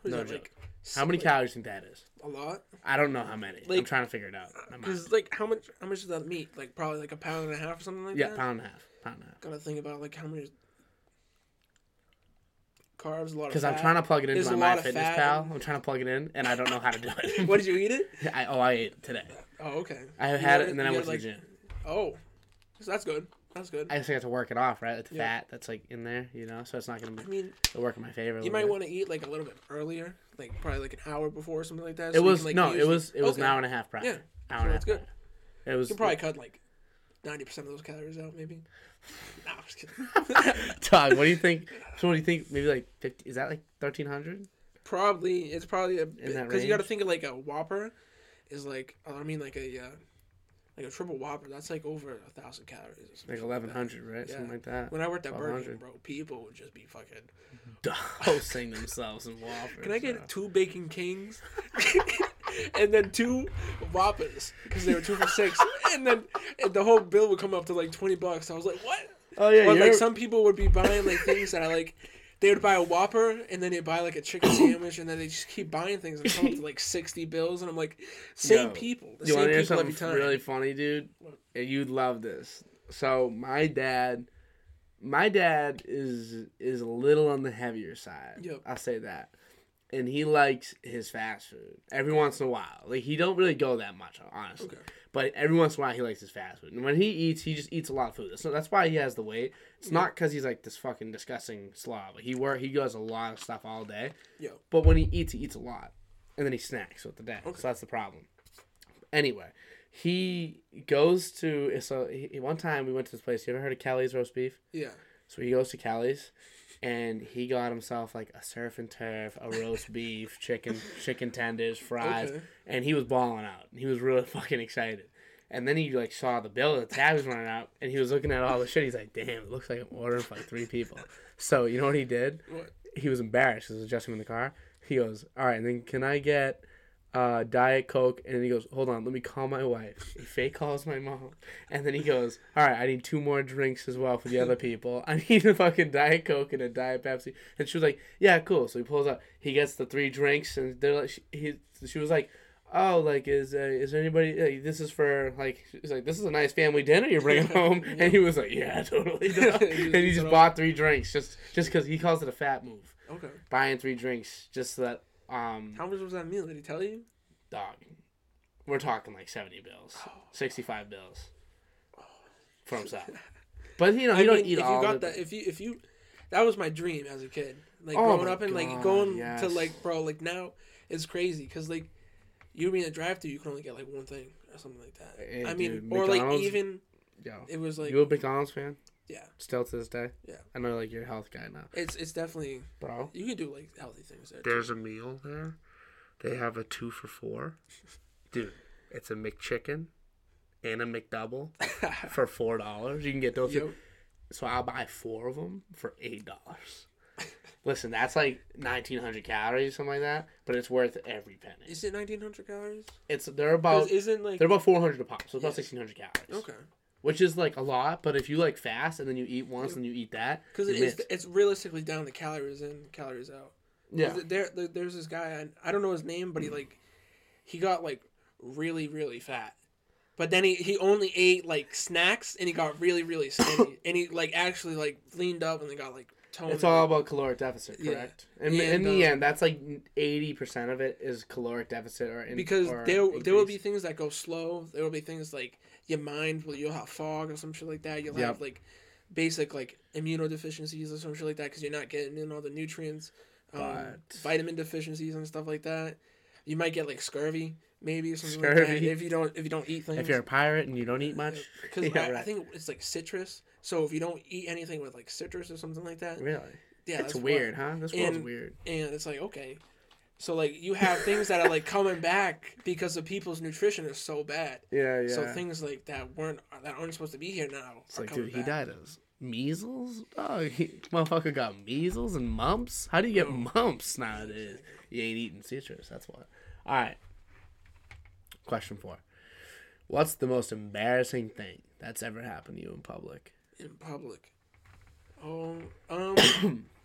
What is no that, joke. like, How many calories do you think that is? A lot. I don't know how many. I'm trying to figure it out. Because like how much? How much is that meat? Like probably like a pound and a half or something like Yeah, that. Yeah, pound and a half. Pound and a half. Gotta think about like how many carbs. A lot of. Because I'm trying to plug it into There's my MyFitnessPal. I'm trying to plug it in, and I don't know how to do it. what did you eat it? I, oh, I ate it today. Oh, okay. I You had it, and then I went to got, the like- gym. Oh, so that's good. That's good. I just got to work it off, right? The Yeah. fat that's like in there, you know, so it's not gonna I mean, it'll work in my favor. you might want to eat like a little bit earlier, like probably like an hour before or something like that. It so you was can, like, no, it was it was Okay. an hour and a half prior. Yeah, hour so and a half. that's good. prior. It was You can probably cut like ninety percent of those calories out, maybe. Nah, I'm just kidding. Todd, what do you think? So what do you think? Maybe like fifty? Is that like thirteen hundred? probably it's probably a because you got to think of like a Whopper is like I mean like a uh, like a triple Whopper. That's like over a thousand calories. Like eleven hundred, right? Something like that. When I worked at Burger King, bro, people would just be fucking. Dosing themselves in waffles. Can I get so. two Bacon Kings? and then two Whoppers because they were two for six, and then and the whole bill would come up to like twenty bucks. I was like, what? Oh yeah, you're, like some people would be buying like things that I like. They would buy a Whopper and then they'd buy like a chicken sandwich and then they just keep buying things and come up to like sixty bills and I'm like, same Yo, people, the you same want to hear people something every time. really funny, dude? And You'd love this. So my dad, my dad is is a little on the heavier side. Yep. I'll say that. And he likes his fast food every once in a while. Like he don't really go that much, honestly. Okay. But every once in a while he likes his fast food. And when he eats, he just eats a lot of food. So that's why he has the weight. It's not because he's like this fucking disgusting slob. Like he work, he does a lot of stuff all day. Yeah. But when he eats, he eats a lot, and then he snacks with the day. Okay. So that's the problem. Anyway, he goes to so he, one time we went to this place. You ever heard of Kelly's roast beef? yeah, So he goes to Kelly's, and he got himself like a surf and turf, a roast beef, chicken, chicken tenders, fries, Okay. and he was balling out. He was really fucking excited. And then he like saw the bill, the tab was running out, and he was looking at all the shit. He's like, "Damn, it looks like I'm ordering for like three people." So you know what he did? what? he was embarrassed. He was adjusting in the car. He goes, "All right, and then can I get uh, diet coke?" And he goes, "Hold on, let me call my wife." He fake calls my mom, and then he goes, "All right, I need two more drinks as well for the other people. I need a fucking diet coke and a diet Pepsi." And she was like, "Yeah, cool." So he pulls out. He gets the three drinks, and they're like, she, he, she was like. Oh, like is uh, is there anybody? Uh, this is for like. He's like, this is a nice family dinner you're bringing home, and he was like, yeah, totally. dog." He and he just bought three drinks just just because he calls it a fat move Okay. buying three drinks just so that um How much was that meal? Did he tell you? dog we're talking like 70 bills 65 bills for himself but you know I don't mean, eat if all you got that, if you if you that was my dream as a kid. Like Oh growing up and like God, going to like bro, like now it's crazy because like you being a drive through, you can only get like one thing or something like that. Hey, I mean, dude, or like even Yo, it was like you a McDonald's fan? Yeah, Still to this day? Yeah. I know, like you're a health guy now, it's it's definitely bro. you can do like healthy things there. too. There's a meal there. They have a two for four, dude. It's a McChicken and a McDouble for four dollars. You can get those. Yep. So I'll buy four of them for eight dollars. Listen, that's like nineteen hundred calories, something like that. But it's worth every penny. Is it nineteen hundred calories? It's they're about 'Cause isn't like they're about four hundred a pop, so it's about Yeah. sixteen hundred calories. okay which is like a lot. But if you like fast and then you eat once and you eat that, because it is it's realistically down the calories in calories out. yeah, There, there there's this guy I, I don't know his name, but he like he got like really really fat. But then he, he only ate like snacks and he got really really skinny and he like actually like leaned up and then got like toned. It's all about caloric deficit, Yeah. correct? And, And, in the um, end, that's like eighty percent of it is caloric deficit or in, because or there there will be things that go slow. There will be things like your mind will you'll have fog or some shit like that. You'll Yep. have like basic like immunodeficiencies or some shit like that because you're not getting in all the nutrients, um, But- vitamin deficiencies and stuff like that. You might get like scurvy maybe or something like that if you don't if you don't eat things. if you're a pirate and you don't eat much, because Yeah, I, I think it's like citrus. So if you don't eat anything with like citrus or something like that, really, yeah, it's that's weird, why. huh? This world's And- weird. And it's like okay, so like you have things that are like coming back because the people's nutrition is so bad. Yeah, yeah. So things like that weren't that aren't supposed to be here now. it's like, dude, he died of measles. Oh, he, motherfucker got measles and mumps. How do you get Oh. mumps nowadays? You ain't eating citrus. That's why. All right. Question four. What's the most embarrassing thing that's ever happened to you in public? in public. Oh, um,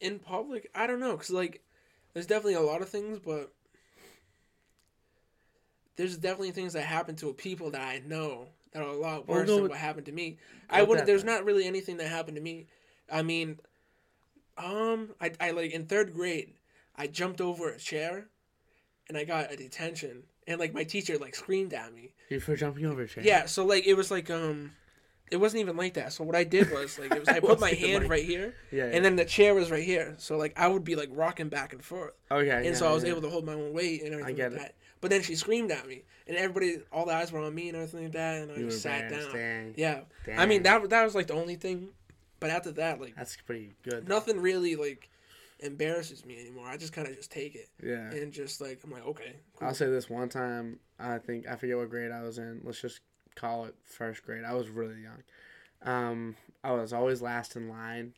in public, I don't know, cause like, there's definitely a lot of things, but there's definitely things that happen to people that I know that are a lot Well, worse than what happened to me. I would. There's not really anything that happened to me. I mean, um, I I like in third grade, I jumped over a chair, and I got a detention, and like my teacher like screamed at me. You for jumping over a chair? Yeah, so like it was like um it wasn't even like that. So what I did was like it was I put my hand like- right here Yeah. and then the chair was right here. So like I would be like rocking back and forth. Oh, okay. And yeah, so I was yeah. able to hold my own weight and everything I get like it. that. But then she screamed at me and everybody all the eyes were on me and everything like that and I You just sat down. dang. Yeah. I mean that that was like the only thing. But after that, like That's pretty good. nothing really like embarrasses me anymore. I just kind of just take it Yeah. and just like I'm like okay, cool. I'll say this one time. I think I forget what grade I was in. Let's just call it first grade. I was really young. Um, I was always last in line.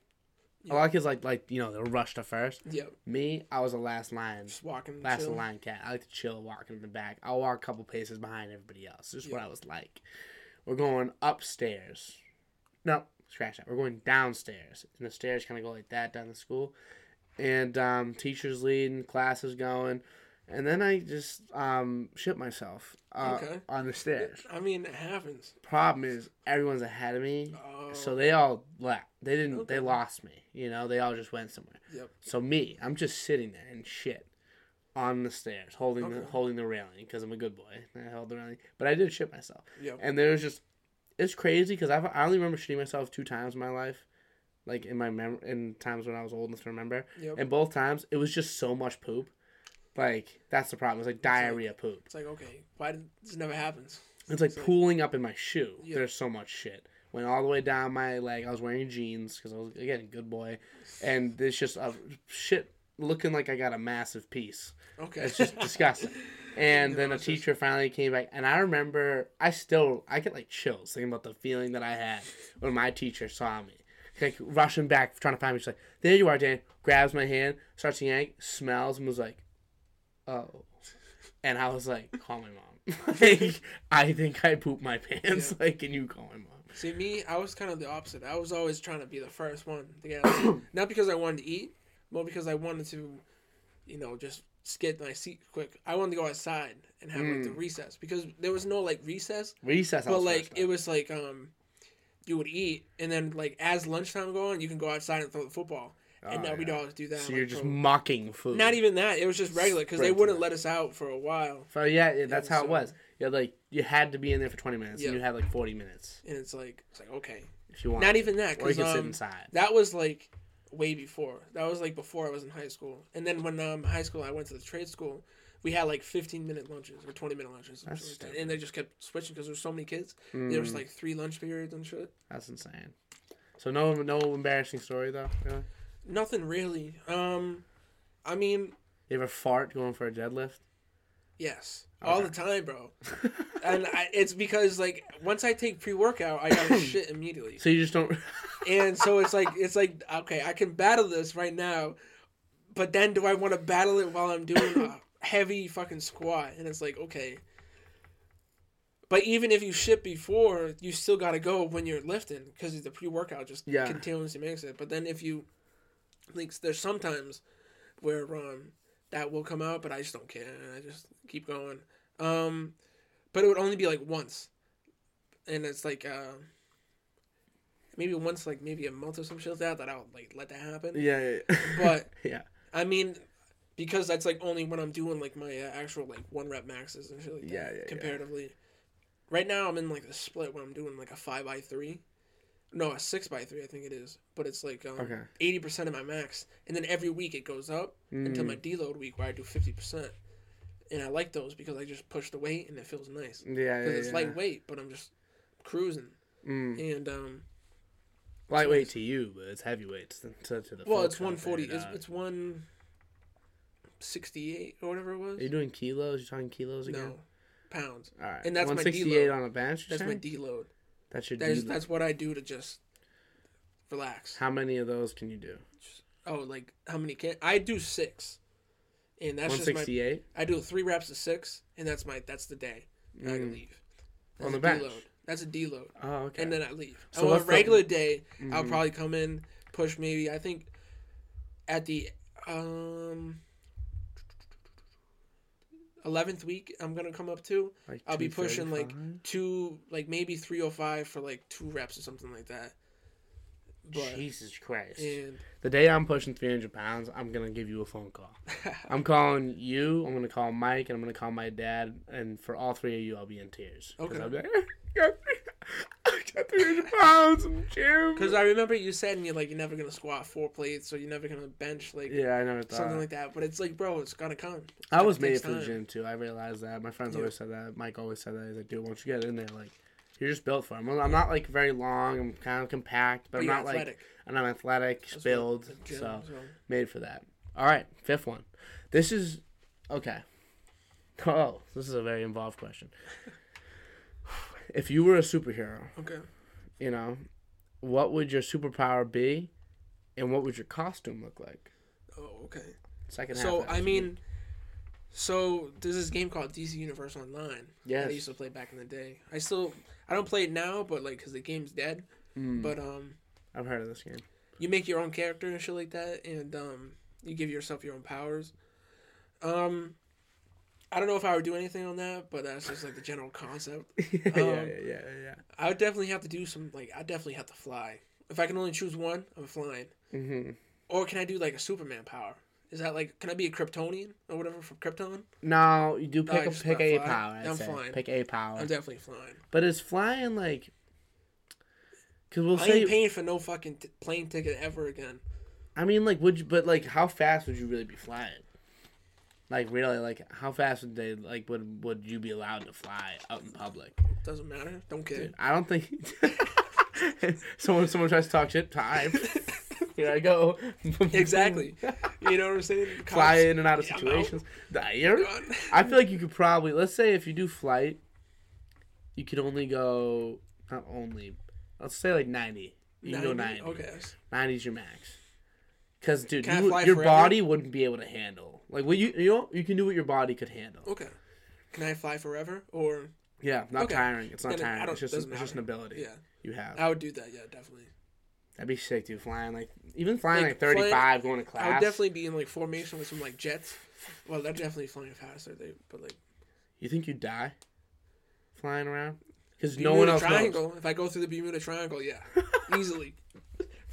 A lot of kids like like you know they'll rush to first. Yep, Me, I was a last line, just walking. last chill. in line cat. I like to chill, walking in the back. I'll walk a couple paces behind everybody else. Just what I was like. We're going upstairs. No, scratch that. We're going downstairs, and the stairs kind of go like that down the school. And um, teachers leading, classes going, and then I just um, shit myself uh, Okay. on the stairs. I mean, it happens. Problem is, everyone's ahead of me, Oh, so they all left. They didn't. Okay. They lost me. You know, they all just went somewhere. Yep. So me, I'm just sitting there and shit on the stairs, holding the holding the railing because I'm a good boy. I held the railing, but I did shit myself, Yep. and there was just it's crazy because I I only remember shitting myself two times in my life, like in my mem in times when I was old enough to remember, Yep. and both times it was just so much poop. Like that's the problem. It's like diarrhea poop. It's like okay, why did this never happens? It's like It's like- pooling up in my shoe. Yeah. There's so much shit. Went all the way down my leg. I was wearing jeans because I was again a good boy, and there's just a shit looking like I got a massive piece. Okay. It's just disgusting. And then a it's teacher finally came back, and I remember I still I get like chills thinking about the feeling that I had when my teacher saw me, like rushing back trying to find me. She's like, "There you are, Dan." Grabs my hand, starts to yank, smells, and was like, "Oh," and I was like, "Call my mom." like, I think I pooped my pants. Yeah. Like, can you call my mom? See me, I was kind of the opposite. I was always trying to be the first one to get out. Not because I wanted to eat, but because I wanted to, you know, just get my seat quick. I wanted to go outside and have like the Mm. recess because there was no like recess, Recess. I but was like it was like um, you would eat and then like as lunchtime go on, you can go outside and throw the football. And Oh, now we'd yeah. always do that. So like, you're just mocking food. not even that. It was just regular because they wouldn't let us out for a while, So yeah, yeah that's how so- it was. Yeah, like you had to be in there for 20 minutes, Yeah. and you had like 40 minutes and it's like it's like okay, if you want. not even that or you because can sit um, inside. that was like way before. That was like before I was in high school, and then when um high school I went to the trade school. We had like 15 minute lunches or 20 minute lunches, and, That's shit like and they just kept switching because there's so many kids. There was Mm, like three lunch periods and shit. that's insane. So no, no embarrassing story though. Really? Nothing really. Um, I mean, You ever fart going for a deadlift? yes, all the time, bro. and I, it's because like once I take pre workout, I gotta shit immediately, so you just don't. and so it's like it's like okay, I can battle this right now, but then do I want to battle it while I'm doing a heavy fucking squat? And it's like okay. But even if you shit before, you still gotta go when you're lifting because the pre workout just Yeah. continuously makes it. But then if you, like, there's sometimes where um that will come out, but I just don't care. I just keep going. Um, but it would only be like once, and it's like uh, maybe once, like maybe a month or some shit like that, that I'll like let that happen. yeah, yeah, yeah. But yeah, I mean, because that's like only when I'm doing like my uh, actual like one rep maxes and shit like that. Yeah, yeah, yeah. Comparatively, right now I'm in like the split where I'm doing like a five by three, no, a six by three I think it is, but it's like um, Okay. eighty percent of my max, and then every week it goes up until Mm. my deload week where I do fifty percent. And I like those because I just push the weight and it feels nice. yeah, yeah. Because it's yeah. lightweight, but I'm just cruising. Mm. And um, Lightweight to you, but it's heavyweight to, to, to the. well, it's one forty. It's it's one sixty eight or whatever it was. Are you doing kilos? You're talking kilos again? No, pounds. All right. And that's my deload. on a bench. That's you're my deload. That's your That is that's what I do to just relax. How many of those can you do? Oh, like how many can I do six? And that's just my 168 I do three reps of six, and that's my that's the day. I can Mm. leave. On the bench? deload. That's a deload, Oh, okay. and then I leave. So on a what's the- regular day, I'll Mhm. probably come in, push maybe. I think at the um eleventh week, I'm gonna come up to Like I'll be pushing, like, two, like maybe three oh five for like two reps or something like that. But Jesus Christ. and The day I'm pushing 300 pounds, I'm gonna give you a phone call. I'm calling you. I'm gonna call Mike, and I'm gonna call my dad. And for all three of you, I'll be in tears Okay. I'll be like, I got 300 pounds in gym. because I remember you said and you're like you're never gonna squat four plates, or you're never gonna bench like yeah, I never thought. something like that. But it's like, bro, it's gotta come. It's I was made for the gym too. I realized that. My friends Yeah. always said that. Mike always said that. He's like, dude, once you get in there, like, you're just built for it. I'm, I'm not like very long. I'm kind of compact, but, But I'm not like athletic. and I'm athletic, That's build, so made for that. All right, fifth one. This is okay. Oh, this is a very involved question. If you were a superhero, okay. you know, what would your superpower be, and what would your costume look like? Oh, okay. Second. So that I mean, so there's this game called DC Universe Online Yeah. I used to play back in the day. I still I don't play it now, but like because the game's dead. Mm, But um, I've heard of this game. you make your own character and shit like that, and um, you give yourself your own powers. Um, I don't know if I would do anything on that, but that's just like the general concept. yeah, Um, yeah, yeah, yeah. I would definitely have to do some like I definitely have to fly. If I can only choose one, I'm flying. hmm Or can I do like a Superman power? Is that like can I be a Kryptonian or whatever from Krypton? No, you do pick I a pick a fly. power. I'd I'm say. flying. Pick a power. I'm definitely flying. But is flying like? Because we'll I say. ain't paying for no fucking t- plane ticket ever again. I mean, like, would you? But like, how fast would you really be flying? Like, really, like, how fast would they? Like, would would you be allowed to fly out in public? Doesn't matter. Don't care. Dude, I don't think. someone someone tries to talk shit. Time. Here I go. Exactly. You know what I'm saying? The Fly in and out of Yeah, situations. Out. I feel like you could probably let's say if you do flight, you could only go not only let's say like ninety. You can go 90? ninety. Okay. 90's your max. Cause dude, you, your forever? body wouldn't be able to handle. Like what you you know you can do what your body could handle. Okay. Can I fly forever? Or Yeah, not Okay. tiring. It's not I tiring. It's just it's just an ability yeah, you have. I would do that. Yeah, definitely. That'd be sick, dude. Flying like even flying like, Like, thirty five, going to class. I would definitely be in like formation with some like jets. Well, they're definitely flying faster. They but like You think you'd die flying around? Because no one else Triangle. knows. If I go through the Bermuda Triangle, yeah, easily.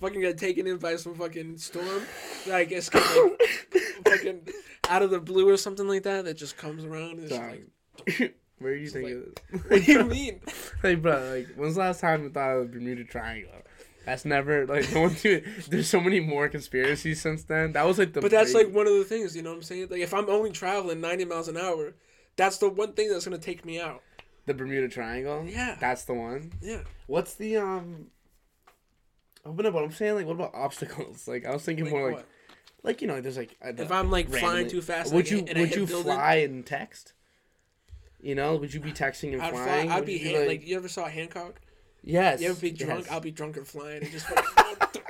Fucking got taken in by some fucking storm that I guess like, fucking out of the blue or something like that that just comes around and it's like Where do you think like- what do you mean? Hey, bro, like, when's the last time you thought of the Bermuda Triangle? That's never like no one. There's so many more conspiracies since then. That was like the. But that's big- like one of the things, you know what I'm saying? Like if I'm only traveling 90 miles an hour, that's the one thing that's gonna take me out. the Bermuda Triangle. Yeah. that's the one. Yeah. What's the um? Oh, but no, but I'm saying like, what about obstacles? Like, I was thinking Like more like, what? like you know, there's like. uh, If I'm like flying too fast, would like, you and would you building, fly and text? You know, would you be texting and I'd fly. flying? I'd Would be you hand, like, you ever saw a Hancock? yes. You ever be drunk? yes. I'll be drunk and flying and just fucking,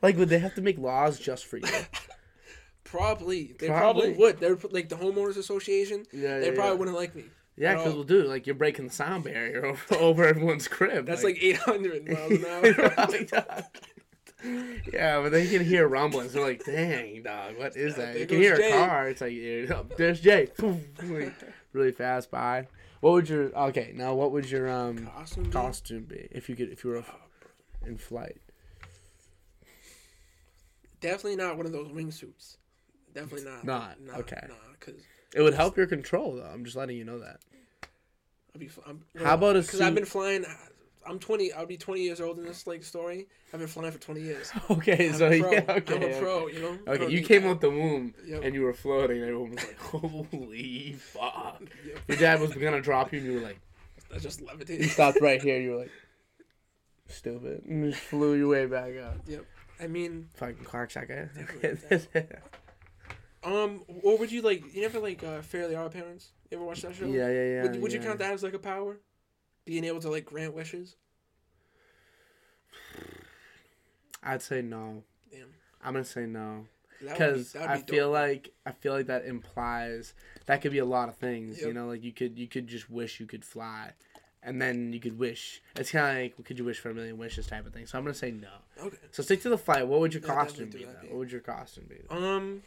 Like, would they have to make laws just for you? probably they Probably. probably, would. They're like the homeowners association. Yeah, They yeah, probably yeah. wouldn't like me. Yeah, because we'll do like you're breaking the sound barrier over, over everyone's crib. That's like 800 miles an hour. yeah, but they can hear rumblings. They're like, "Dang, dog, what is that?" there You can hear a car. It's like, "There's Jay," Like, really fast by. What would your okay? Now, what would your um Costume. be? costume be if you could if you were in flight? Definitely not one of those wingsuits. Definitely not. Not, Nah, okay. Nah, because It would help your control, though. I'm just letting you know that. I'll be. I'm, How about a Because I've been flying. I'm 20. I'll be 20 years old in this like story. I've been flying for 20 years. Okay, I'm so yeah, okay, I'm a pro. You know. Okay, you came out the womb Yep. and you were floating. And everyone was like, "Holy fuck!" Yep. Your dad was gonna drop you, and you were like, I just "You levitated. stopped right here." You were like, "Stupid," and just flew your way back up. Yep. I mean, Fucking cocksucker. Um, what would you like? You never like uh, Fairly Odd Parents? You ever watch that show? yeah, yeah, yeah. Would, would you count that as like a power? Being able to like grant wishes. I'd say no. Damn. I'm gonna say no That would be- because I feel dope. like I feel like that implies that could be a lot of things. You know, like you could you could just wish you could fly, and then you could wish. It's kind of like could you wish for a million wishes type of thing. So I'm gonna say no. Okay. So stick to the flight. What would your Yeah, costume be? though? What would your costume be? Um.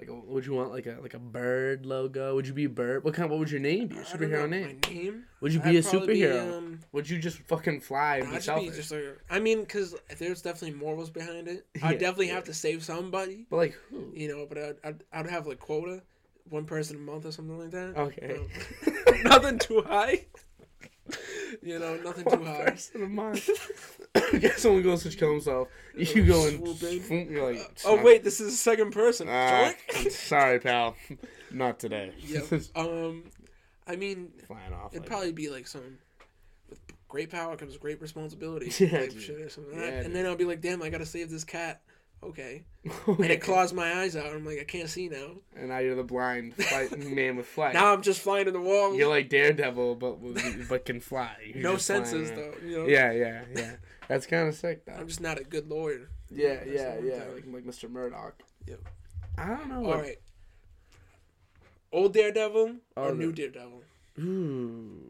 Like, would you want like a like a bird logo? Would you be a bird? What kind? What would your name be? Your I don't know, superhero name? My name. Would you I'd be a probably be, superhero? um, would you just fucking fly and I'd be selfish? be just like, I mean, because there's definitely morals behind it. I Yeah, definitely yeah. have to save somebody, But like who? you know. But I'd, I'd, I'd have like quota, one person a month or something like that. Okay. Um, nothing too high. you know, nothing too person a month. Guess someone goes to kill himself. You go and Swoop in. swoop, you're like. Oh "Son- wait, this is the second person. Joink. sorry, pal. Not today. yep. Um, I mean, Flying off. it'd like- probably be like some. With great power comes great responsibility. Yeah, shit or something. Yeah, like that. dude. and then I'll be like, damn, I gotta save this cat. Okay. And it claws my eyes out. I'm like, I can't see now. And now you're the blind man with flight. Now I'm just flying to the wall. You're like Daredevil, but but can fly. You're no senses though. You know. Yeah, yeah, yeah. That's kind of sick, though. I'm just not a good lawyer. Yeah, yeah, yeah. Like, like Mr. Murdock. Yep. I don't know. All Like, right. Old Daredevil or new Daredevil? Ooh.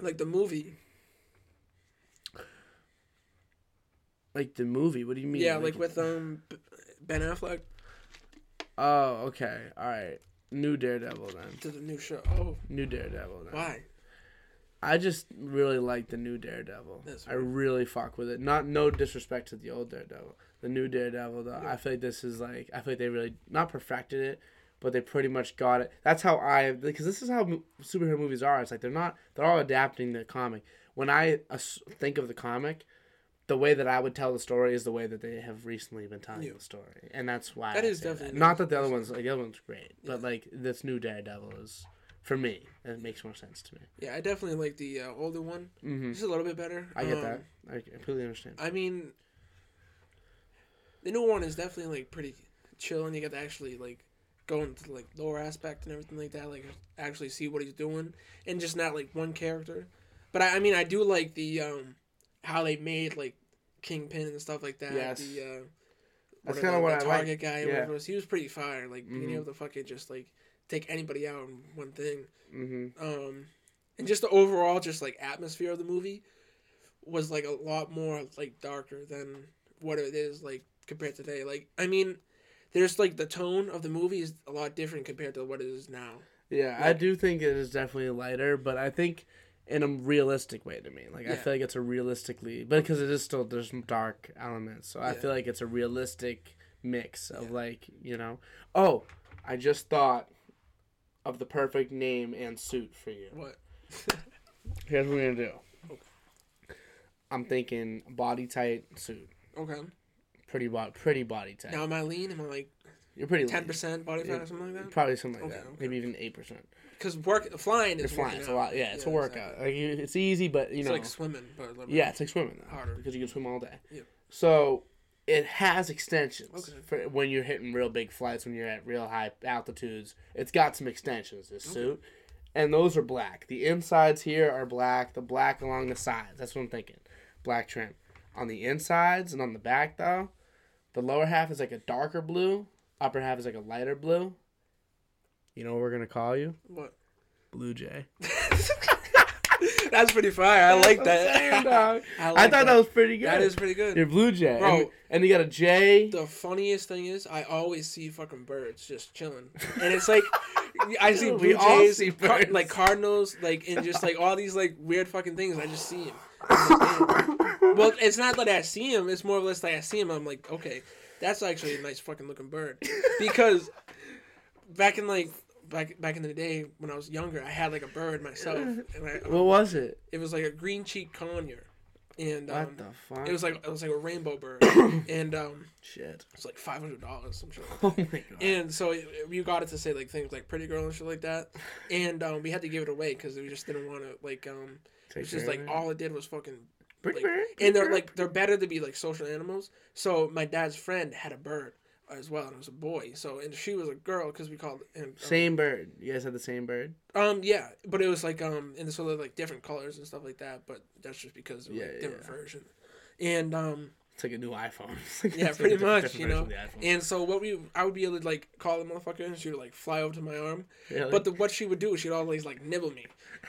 Like the movie. Like the movie. What do you mean? Yeah, like with um Ben Affleck Oh, okay. All right. New Daredevil then. to the new show. Oh, New Daredevil then. why? I just really like the new Daredevil. I really fuck with it. Not no disrespect to the old Daredevil. The new Daredevil though, Yeah. I feel like this is like I feel like they really not perfected it, but they pretty much got it. That's how I because this is how superhero movies are. It's like they're not they're all adapting the comic. When I think of the comic, the way that I would tell the story is the way that they have recently been telling Yeah. the story, and that's why That I is definitely not that the other ones like the other one's great, but like this new Daredevil is for me. It makes more sense to me. Yeah, I definitely like the uh, older one. hmm Just a little bit better. I get Um, that. I completely understand. I mean, the new one is definitely like pretty chill, and you get to actually like go into like lore aspect and everything like that. Like actually see what he's doing, and just not like one character. But I, I mean, I do like the um how they made like Kingpin and stuff like that. Yes. The, uh, That's whatever, kinda what the I like. Target guy. Yeah. whatever. He was pretty fire. Like being Mhm. able to fucking just like take anybody out in one thing. hmm um and just the overall just like atmosphere of the movie was like a lot more like darker than what it is like compared to today like i mean there's like the tone of the movie is a lot different compared to what it is now Yeah, I do think it is definitely lighter, but I think in a realistic way to me. Like I feel like it's a realistically, but because it is still there's some dark elements, so I feel like it's a realistic mix of Yeah. like you know. Oh, I just thought of the perfect name and suit for you. What? Here's what we're gonna do. I'm thinking body tight suit, Okay. pretty body, pretty body tight. Now am I lean? Am I like You're pretty ten percent body fat or something like that? Probably something like Okay, that. okay. Maybe even eight percent. Because work flying is flying. It's a lot. Yeah, it's a workout. exactly. Like you, it's easy, but you It's know, like swimming, but yeah, it's like swimming though, Harder. because you can swim all day. Yep. So it has extensions Okay. for when you're hitting real big flights, when you're at real high altitudes. It's got some extensions. This suit, and those are black. The insides here are black. The black along the sides. That's what I'm thinking. Black trim on the insides and on the back though. The lower half is like a darker blue. Upper half is like a lighter blue. You know what we're gonna call you? What? Blue Jay. That's pretty fire. I like That's I'm saying, that. dog. I, I thought that. was pretty good. That is pretty good. You're Blue Jay, Bro. and, and you got a J. The funniest thing is, I always see fucking birds just chilling, and it's like I see blue all jays, see car- like cardinals, like and just like all these like weird fucking things. I just see them. well, it's not that I see them; it's more or less like I see them. I'm like, okay, that's actually a nice fucking looking bird, because back in like back back in the day when I was younger, I had like a bird myself, and I, What was it? it was like a green cheek conure, and um, What the fuck? it was like it was like a rainbow bird, and um. shit. was like five hundred dollars, some shit. Oh my god. And so it, we got it to say like things like "pretty girl" and shit like that, and um, we had to give it away because we just didn't want to like um, Take it's just like it. all it did was fucking. Like- and they're like they're better to be like social animals. So my dad's friend had a bird as well, and it was a boy. So and she was a girl because we called and um, same bird. You guys had the same bird. Um, yeah, but it was like um, and so they're like different colors and stuff like that. But that's just because of like Yeah, different yeah. version. And um, It's like a new iPhone. Like- Yeah, like pretty much, you know. of the iPhone. And so what we, I would be able to like call the motherfucker, and she would like fly over to my arm. Really? But the, what she would do is she'd always like nibble me,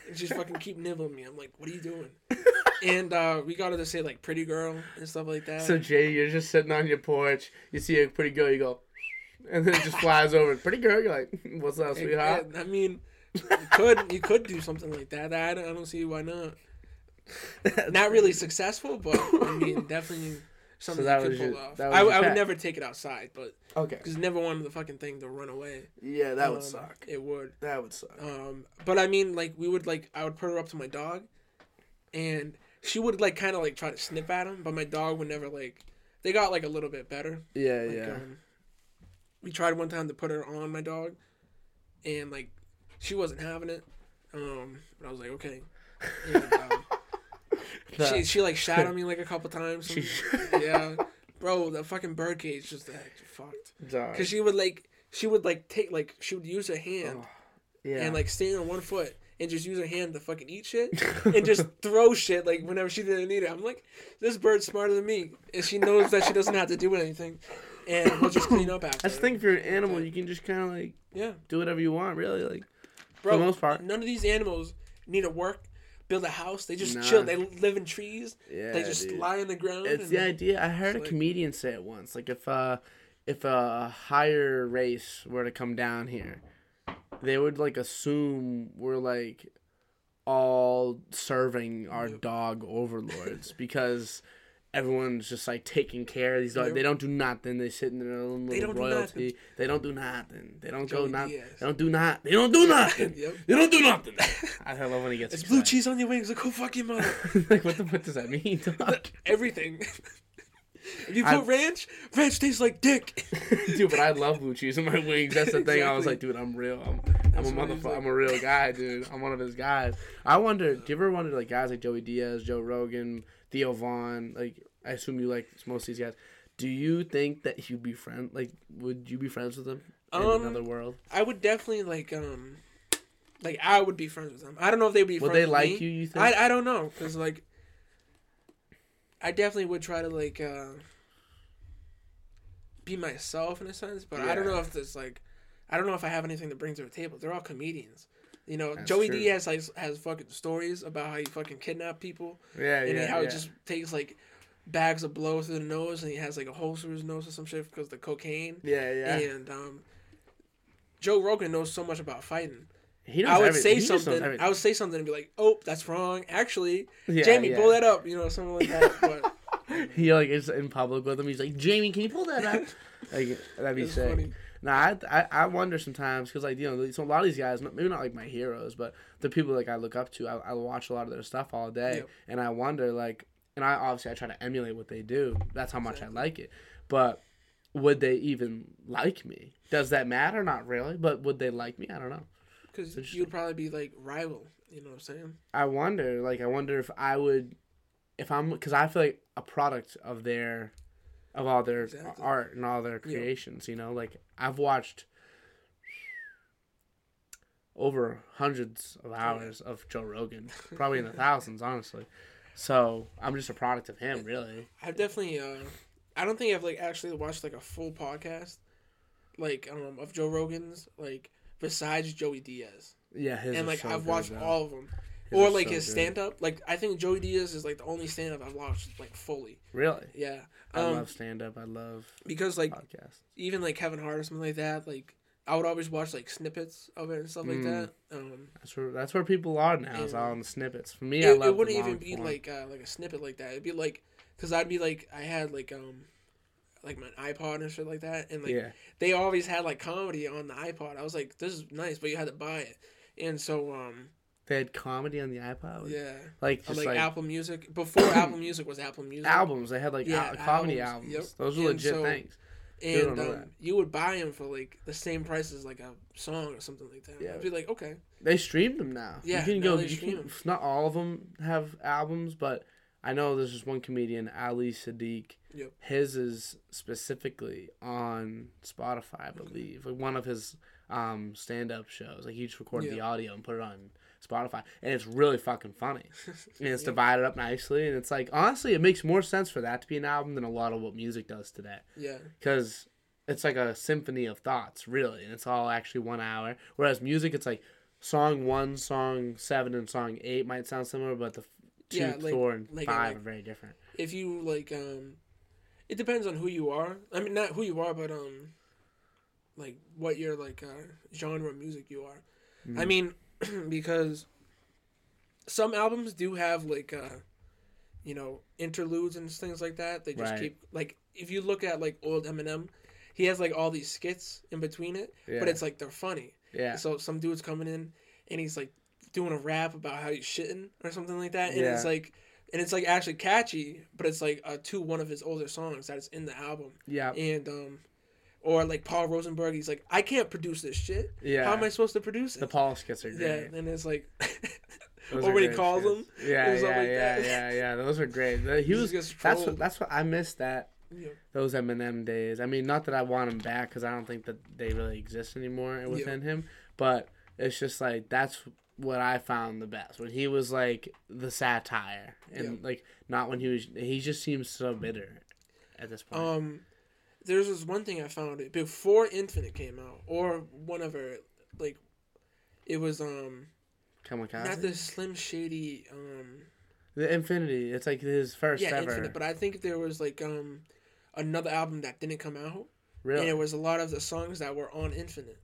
and she'd fucking keep nibbling me. I'm like, what are you doing? and uh, we got her to say like pretty girl and stuff like that. so Jay, you're just sitting on your porch. You see a pretty girl. You go, and then it just flies over. Pretty girl. You're like, what's up, sweetheart? and, I mean, you could you could do something like that. I don't, I don't see why not. Not really successful, but I mean, definitely something that you could was pull your- off. I, I would never take it outside, but Okay. because never wanted the fucking thing to run away. Yeah, that would Um, suck. It would. That would suck. Um, but I mean, like we would like I would put her up to my dog, and she would like kind of like try to snip at him, but my dog would never like. They got like a little bit better. yeah, Like, yeah. Um, we tried one time to put her on my dog, and like she wasn't having it. Um, but I was like, okay. And, um, she she like shat on me like a couple times. She- yeah, bro, the fucking bird cage just like fucked. Dog. Cause she would like she would like take like she would use her hand Oh, yeah. and like stand on one foot and just use her hand to fucking eat shit and just throw shit like whenever she didn't need it. I'm like, this bird's smarter than me, and she knows that she doesn't have to do anything, and we'll just clean up after. That's the thing. If you're an animal, you can just kind of like Yeah, do whatever you want. Really, like bro. for the most part. none of these animals need to work, build a house. They just Nah. chill. They live in trees. Yeah, they just dude. lie in the ground. It's and- the idea. I heard a like- comedian say it once. Like if uh if a higher race were to come down here, they would like assume we're like all serving our Yep. dog overlords because everyone's just like taking care of these dogs. They don't do nothing. They sit in their own They little don't do royalty. nothing. They don't do nothing. They don't go Joey not. They don't do not. They don't do nothing. Yep. They don't do nothing. I love when he gets It's blue cheese on your wings. Like, go fuck your mother. like what the what does that mean? dog? Everything. if you I- put ranch, ranch tastes like dick. dude, but I love blue cheese in my wings. That's the thing. I was like, dude, I'm real. I'm, I'm a motherfucker. like. I'm a real guy, dude. I'm one of his guys. I wonder. Do you ever wonder like guys like Joey Diaz, Joe Rogan, Theo Von? Like, I assume you like most of these guys. Do you think that you'd be friend? Like, would you be friends with them in Um, another world? I would definitely like um, like I would be friends with them. I don't know if they'd be. Would they like me. you? You think? I I don't know because like, I definitely would try to like uh, be myself in a sense, but I don't know if it's like, I don't know if I have anything to bring to the table. They're all comedians. You know, That's Joey true. Diaz has, has fucking stories about how he fucking kidnapped people yeah, and yeah, how yeah. he just takes like bags of blow through the nose and he has like a hole through his nose or some shit because of the cocaine. yeah, yeah. And um, Joe Rogan knows so much about fighting. He knows I would say he something. I would say something and be like, "Oh, that's wrong." Actually, Yeah, Jamie, yeah. pull that up. You know, something like that. But he like is in public with him. He's like, Jamie, can you pull that up? like that'd be it's sick. funny. Nah, I, I I wonder sometimes because like you know so a lot of these guys maybe not like my heroes but the people like I look up to I, I watch a lot of their stuff all day Yep. and I wonder like and I obviously I try to emulate what they do. That's how much. I like it. But would they even like me? Does that matter? Not really. But would they like me? I don't know. Because you'd probably be like rival. You know what I'm saying? I wonder like I wonder if I would if I'm because I feel like a product of their of all their Exactly. art and all their creations you know? Like I've watched over hundreds of hours of Joe Rogan. Probably in the thousands honestly so I'm just a product of him really I've definitely. Uh, I don't think I've like actually watched like a full podcast, like um of Joe Rogan's like besides Joey Diaz, yeah his and like so I've good, watched though. all of them, His or like so his stand up. Like I think Joey Diaz is like the only stand up I've watched like fully. really Yeah. I Um, love stand up I love because like podcasts even like Kevin Hart or something like that, like I would always watch like snippets of it and stuff like Mm. that. Um, that's where that's where people are now is Yeah. all in the snippets for me I it, love it wouldn't even be form. like uh, like a snippet like that. It'd be like because I'd be like I had like um like my iPod and shit like that, and like yeah they always had like comedy on the iPod. I was like, this is nice, but you had to buy it. And so um they had comedy on the iPod yeah, like just like, like, Apple Music before Apple Music was Apple Music albums. They had like Yeah, al- comedy albums, albums. yep. Those were And legit so- things. And um, you would buy them for like the same price as like a song or something like that. Yeah. I'd be like, okay, They streamed them now. Yeah, you can go. You stream can, 'em. not all of them have albums, but I know there's just one comedian, Ali Siddiq. Yep. His is specifically on Spotify, I believe. Like one of his um, stand-up shows. Like he just recorded the audio and put it on Spotify, and it's really fucking funny. and it's Yeah. divided up nicely, and it's like honestly, it makes more sense for that to be an album than a lot of what music does today yeah, because it's like a symphony of thoughts, really, and it's all actually one hour. Whereas music, it's like song one, song seven, and song eight might sound similar, but the two, Yeah, like- four, and like- five like- are very different. if you like um it depends on who you are i mean not who you are but um like what your like uh genre of music you are i Mhm. mean because some albums do have like uh you know interludes and things like that. They just Right. keep like if you look at like old eminem he has like all these skits in between it Yeah, but it's like they're funny. Yeah, so some dude's coming in and he's like doing a rap about how he's shitting or something like that, and Yeah. it's like, and it's like actually catchy, but it's like uh, to one of his older songs that is in the album, yeah, and um, or like Paul Rosenberg, he's like, I can't produce this shit. yeah. How am I supposed to produce it? the Paul skits are great. yeah, and it's like, Those or when he calls skits. him, Yeah, yeah, like yeah, yeah, yeah. Those are great. He was. just That's what. That's what I missed. That Yeah. those Eminem days. I mean, not that I want him back because I don't think that they really exist anymore within him. But it's just like that's what I found the best when he was like the satire and like not when he was. He just seems so bitter at this point. Um, there's this one thing I found it before Infinite came out, or whenever, like, it was um Kamikaze. not the Slim Shady um the Infinity. It's like his first yeah ever. Infinite, but I think there was like um another album that didn't come out, really. and it was a lot of the songs that were on Infinite,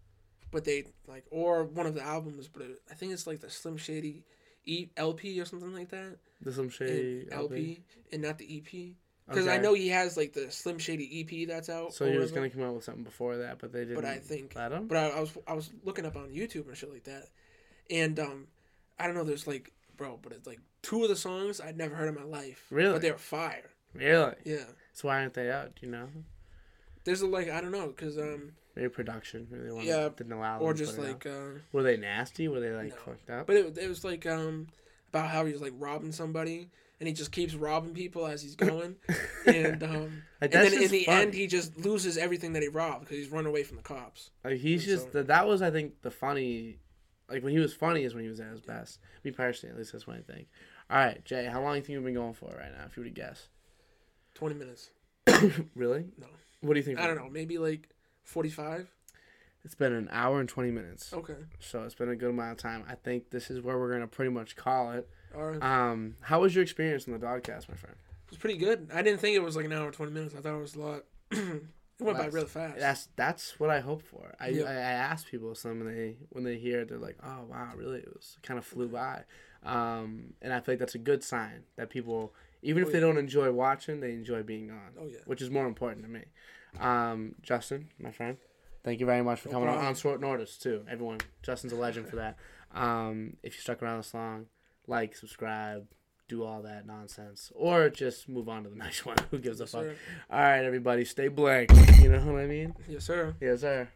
but they like or one of the albums, but it, I think it's like the Slim Shady E LP or something like that, the some and shady LP and not the EP. Because I know he has like the Slim Shady EP that's out. So he was gonna come out with something before that, but they didn't. But I think- let him. But I, I was I was looking up on YouTube and shit like that, and um, I don't know. There's like, bro, but it's like two of the songs I'd never heard in my life. Really? But they're fire. Really? Yeah. So why aren't they out? Do you know? There's a like I don't know because um Maybe production. They wanted, Yeah, didn't allow or just like uh Were they nasty? Were they like No. fucked up? but it, it was like um about how he was like robbing somebody and he just keeps robbing people as he's going and um Like, and then in the funny. end he just loses everything that he robbed because he's run away from the cops. Like he's And just so- that. Was I think the funny. Like when he was funny is when he was at his best. Me personally, at least that's what I think. All right, Jay, how long do you think we've been going for right now? If you were to guess. Twenty minutes. really? No. What do you think? I don't know. Maybe like forty five. It's been an hour and twenty minutes, Okay. so it's been a good amount of time. I think this is where we're gonna pretty much call it. Right. Um, how was your experience in the Dogcast, my friend? It was pretty good. I didn't think it was like an hour twenty minutes. I thought it was a lot. It went by less. real fast. That's that's what I hope for. I, Yep. I I ask people some and they when they hear it, they're like, oh wow, really? It was kind of flew by, um, and I feel like that's a good sign that people, even Oh, if they yeah. don't enjoy watching, they enjoy being on. Oh, yeah. which is more important to me. Um, Justin, my friend, thank you very much for No coming on, problem. on short notice too. Everyone, Justin's a legend for that. Um, if you stuck around this long, like, subscribe, do all that nonsense, or just move on to the next one. Who gives a fuck? sir. All right, everybody, stay blank. You know what I mean? Yes, sir. Yes, sir.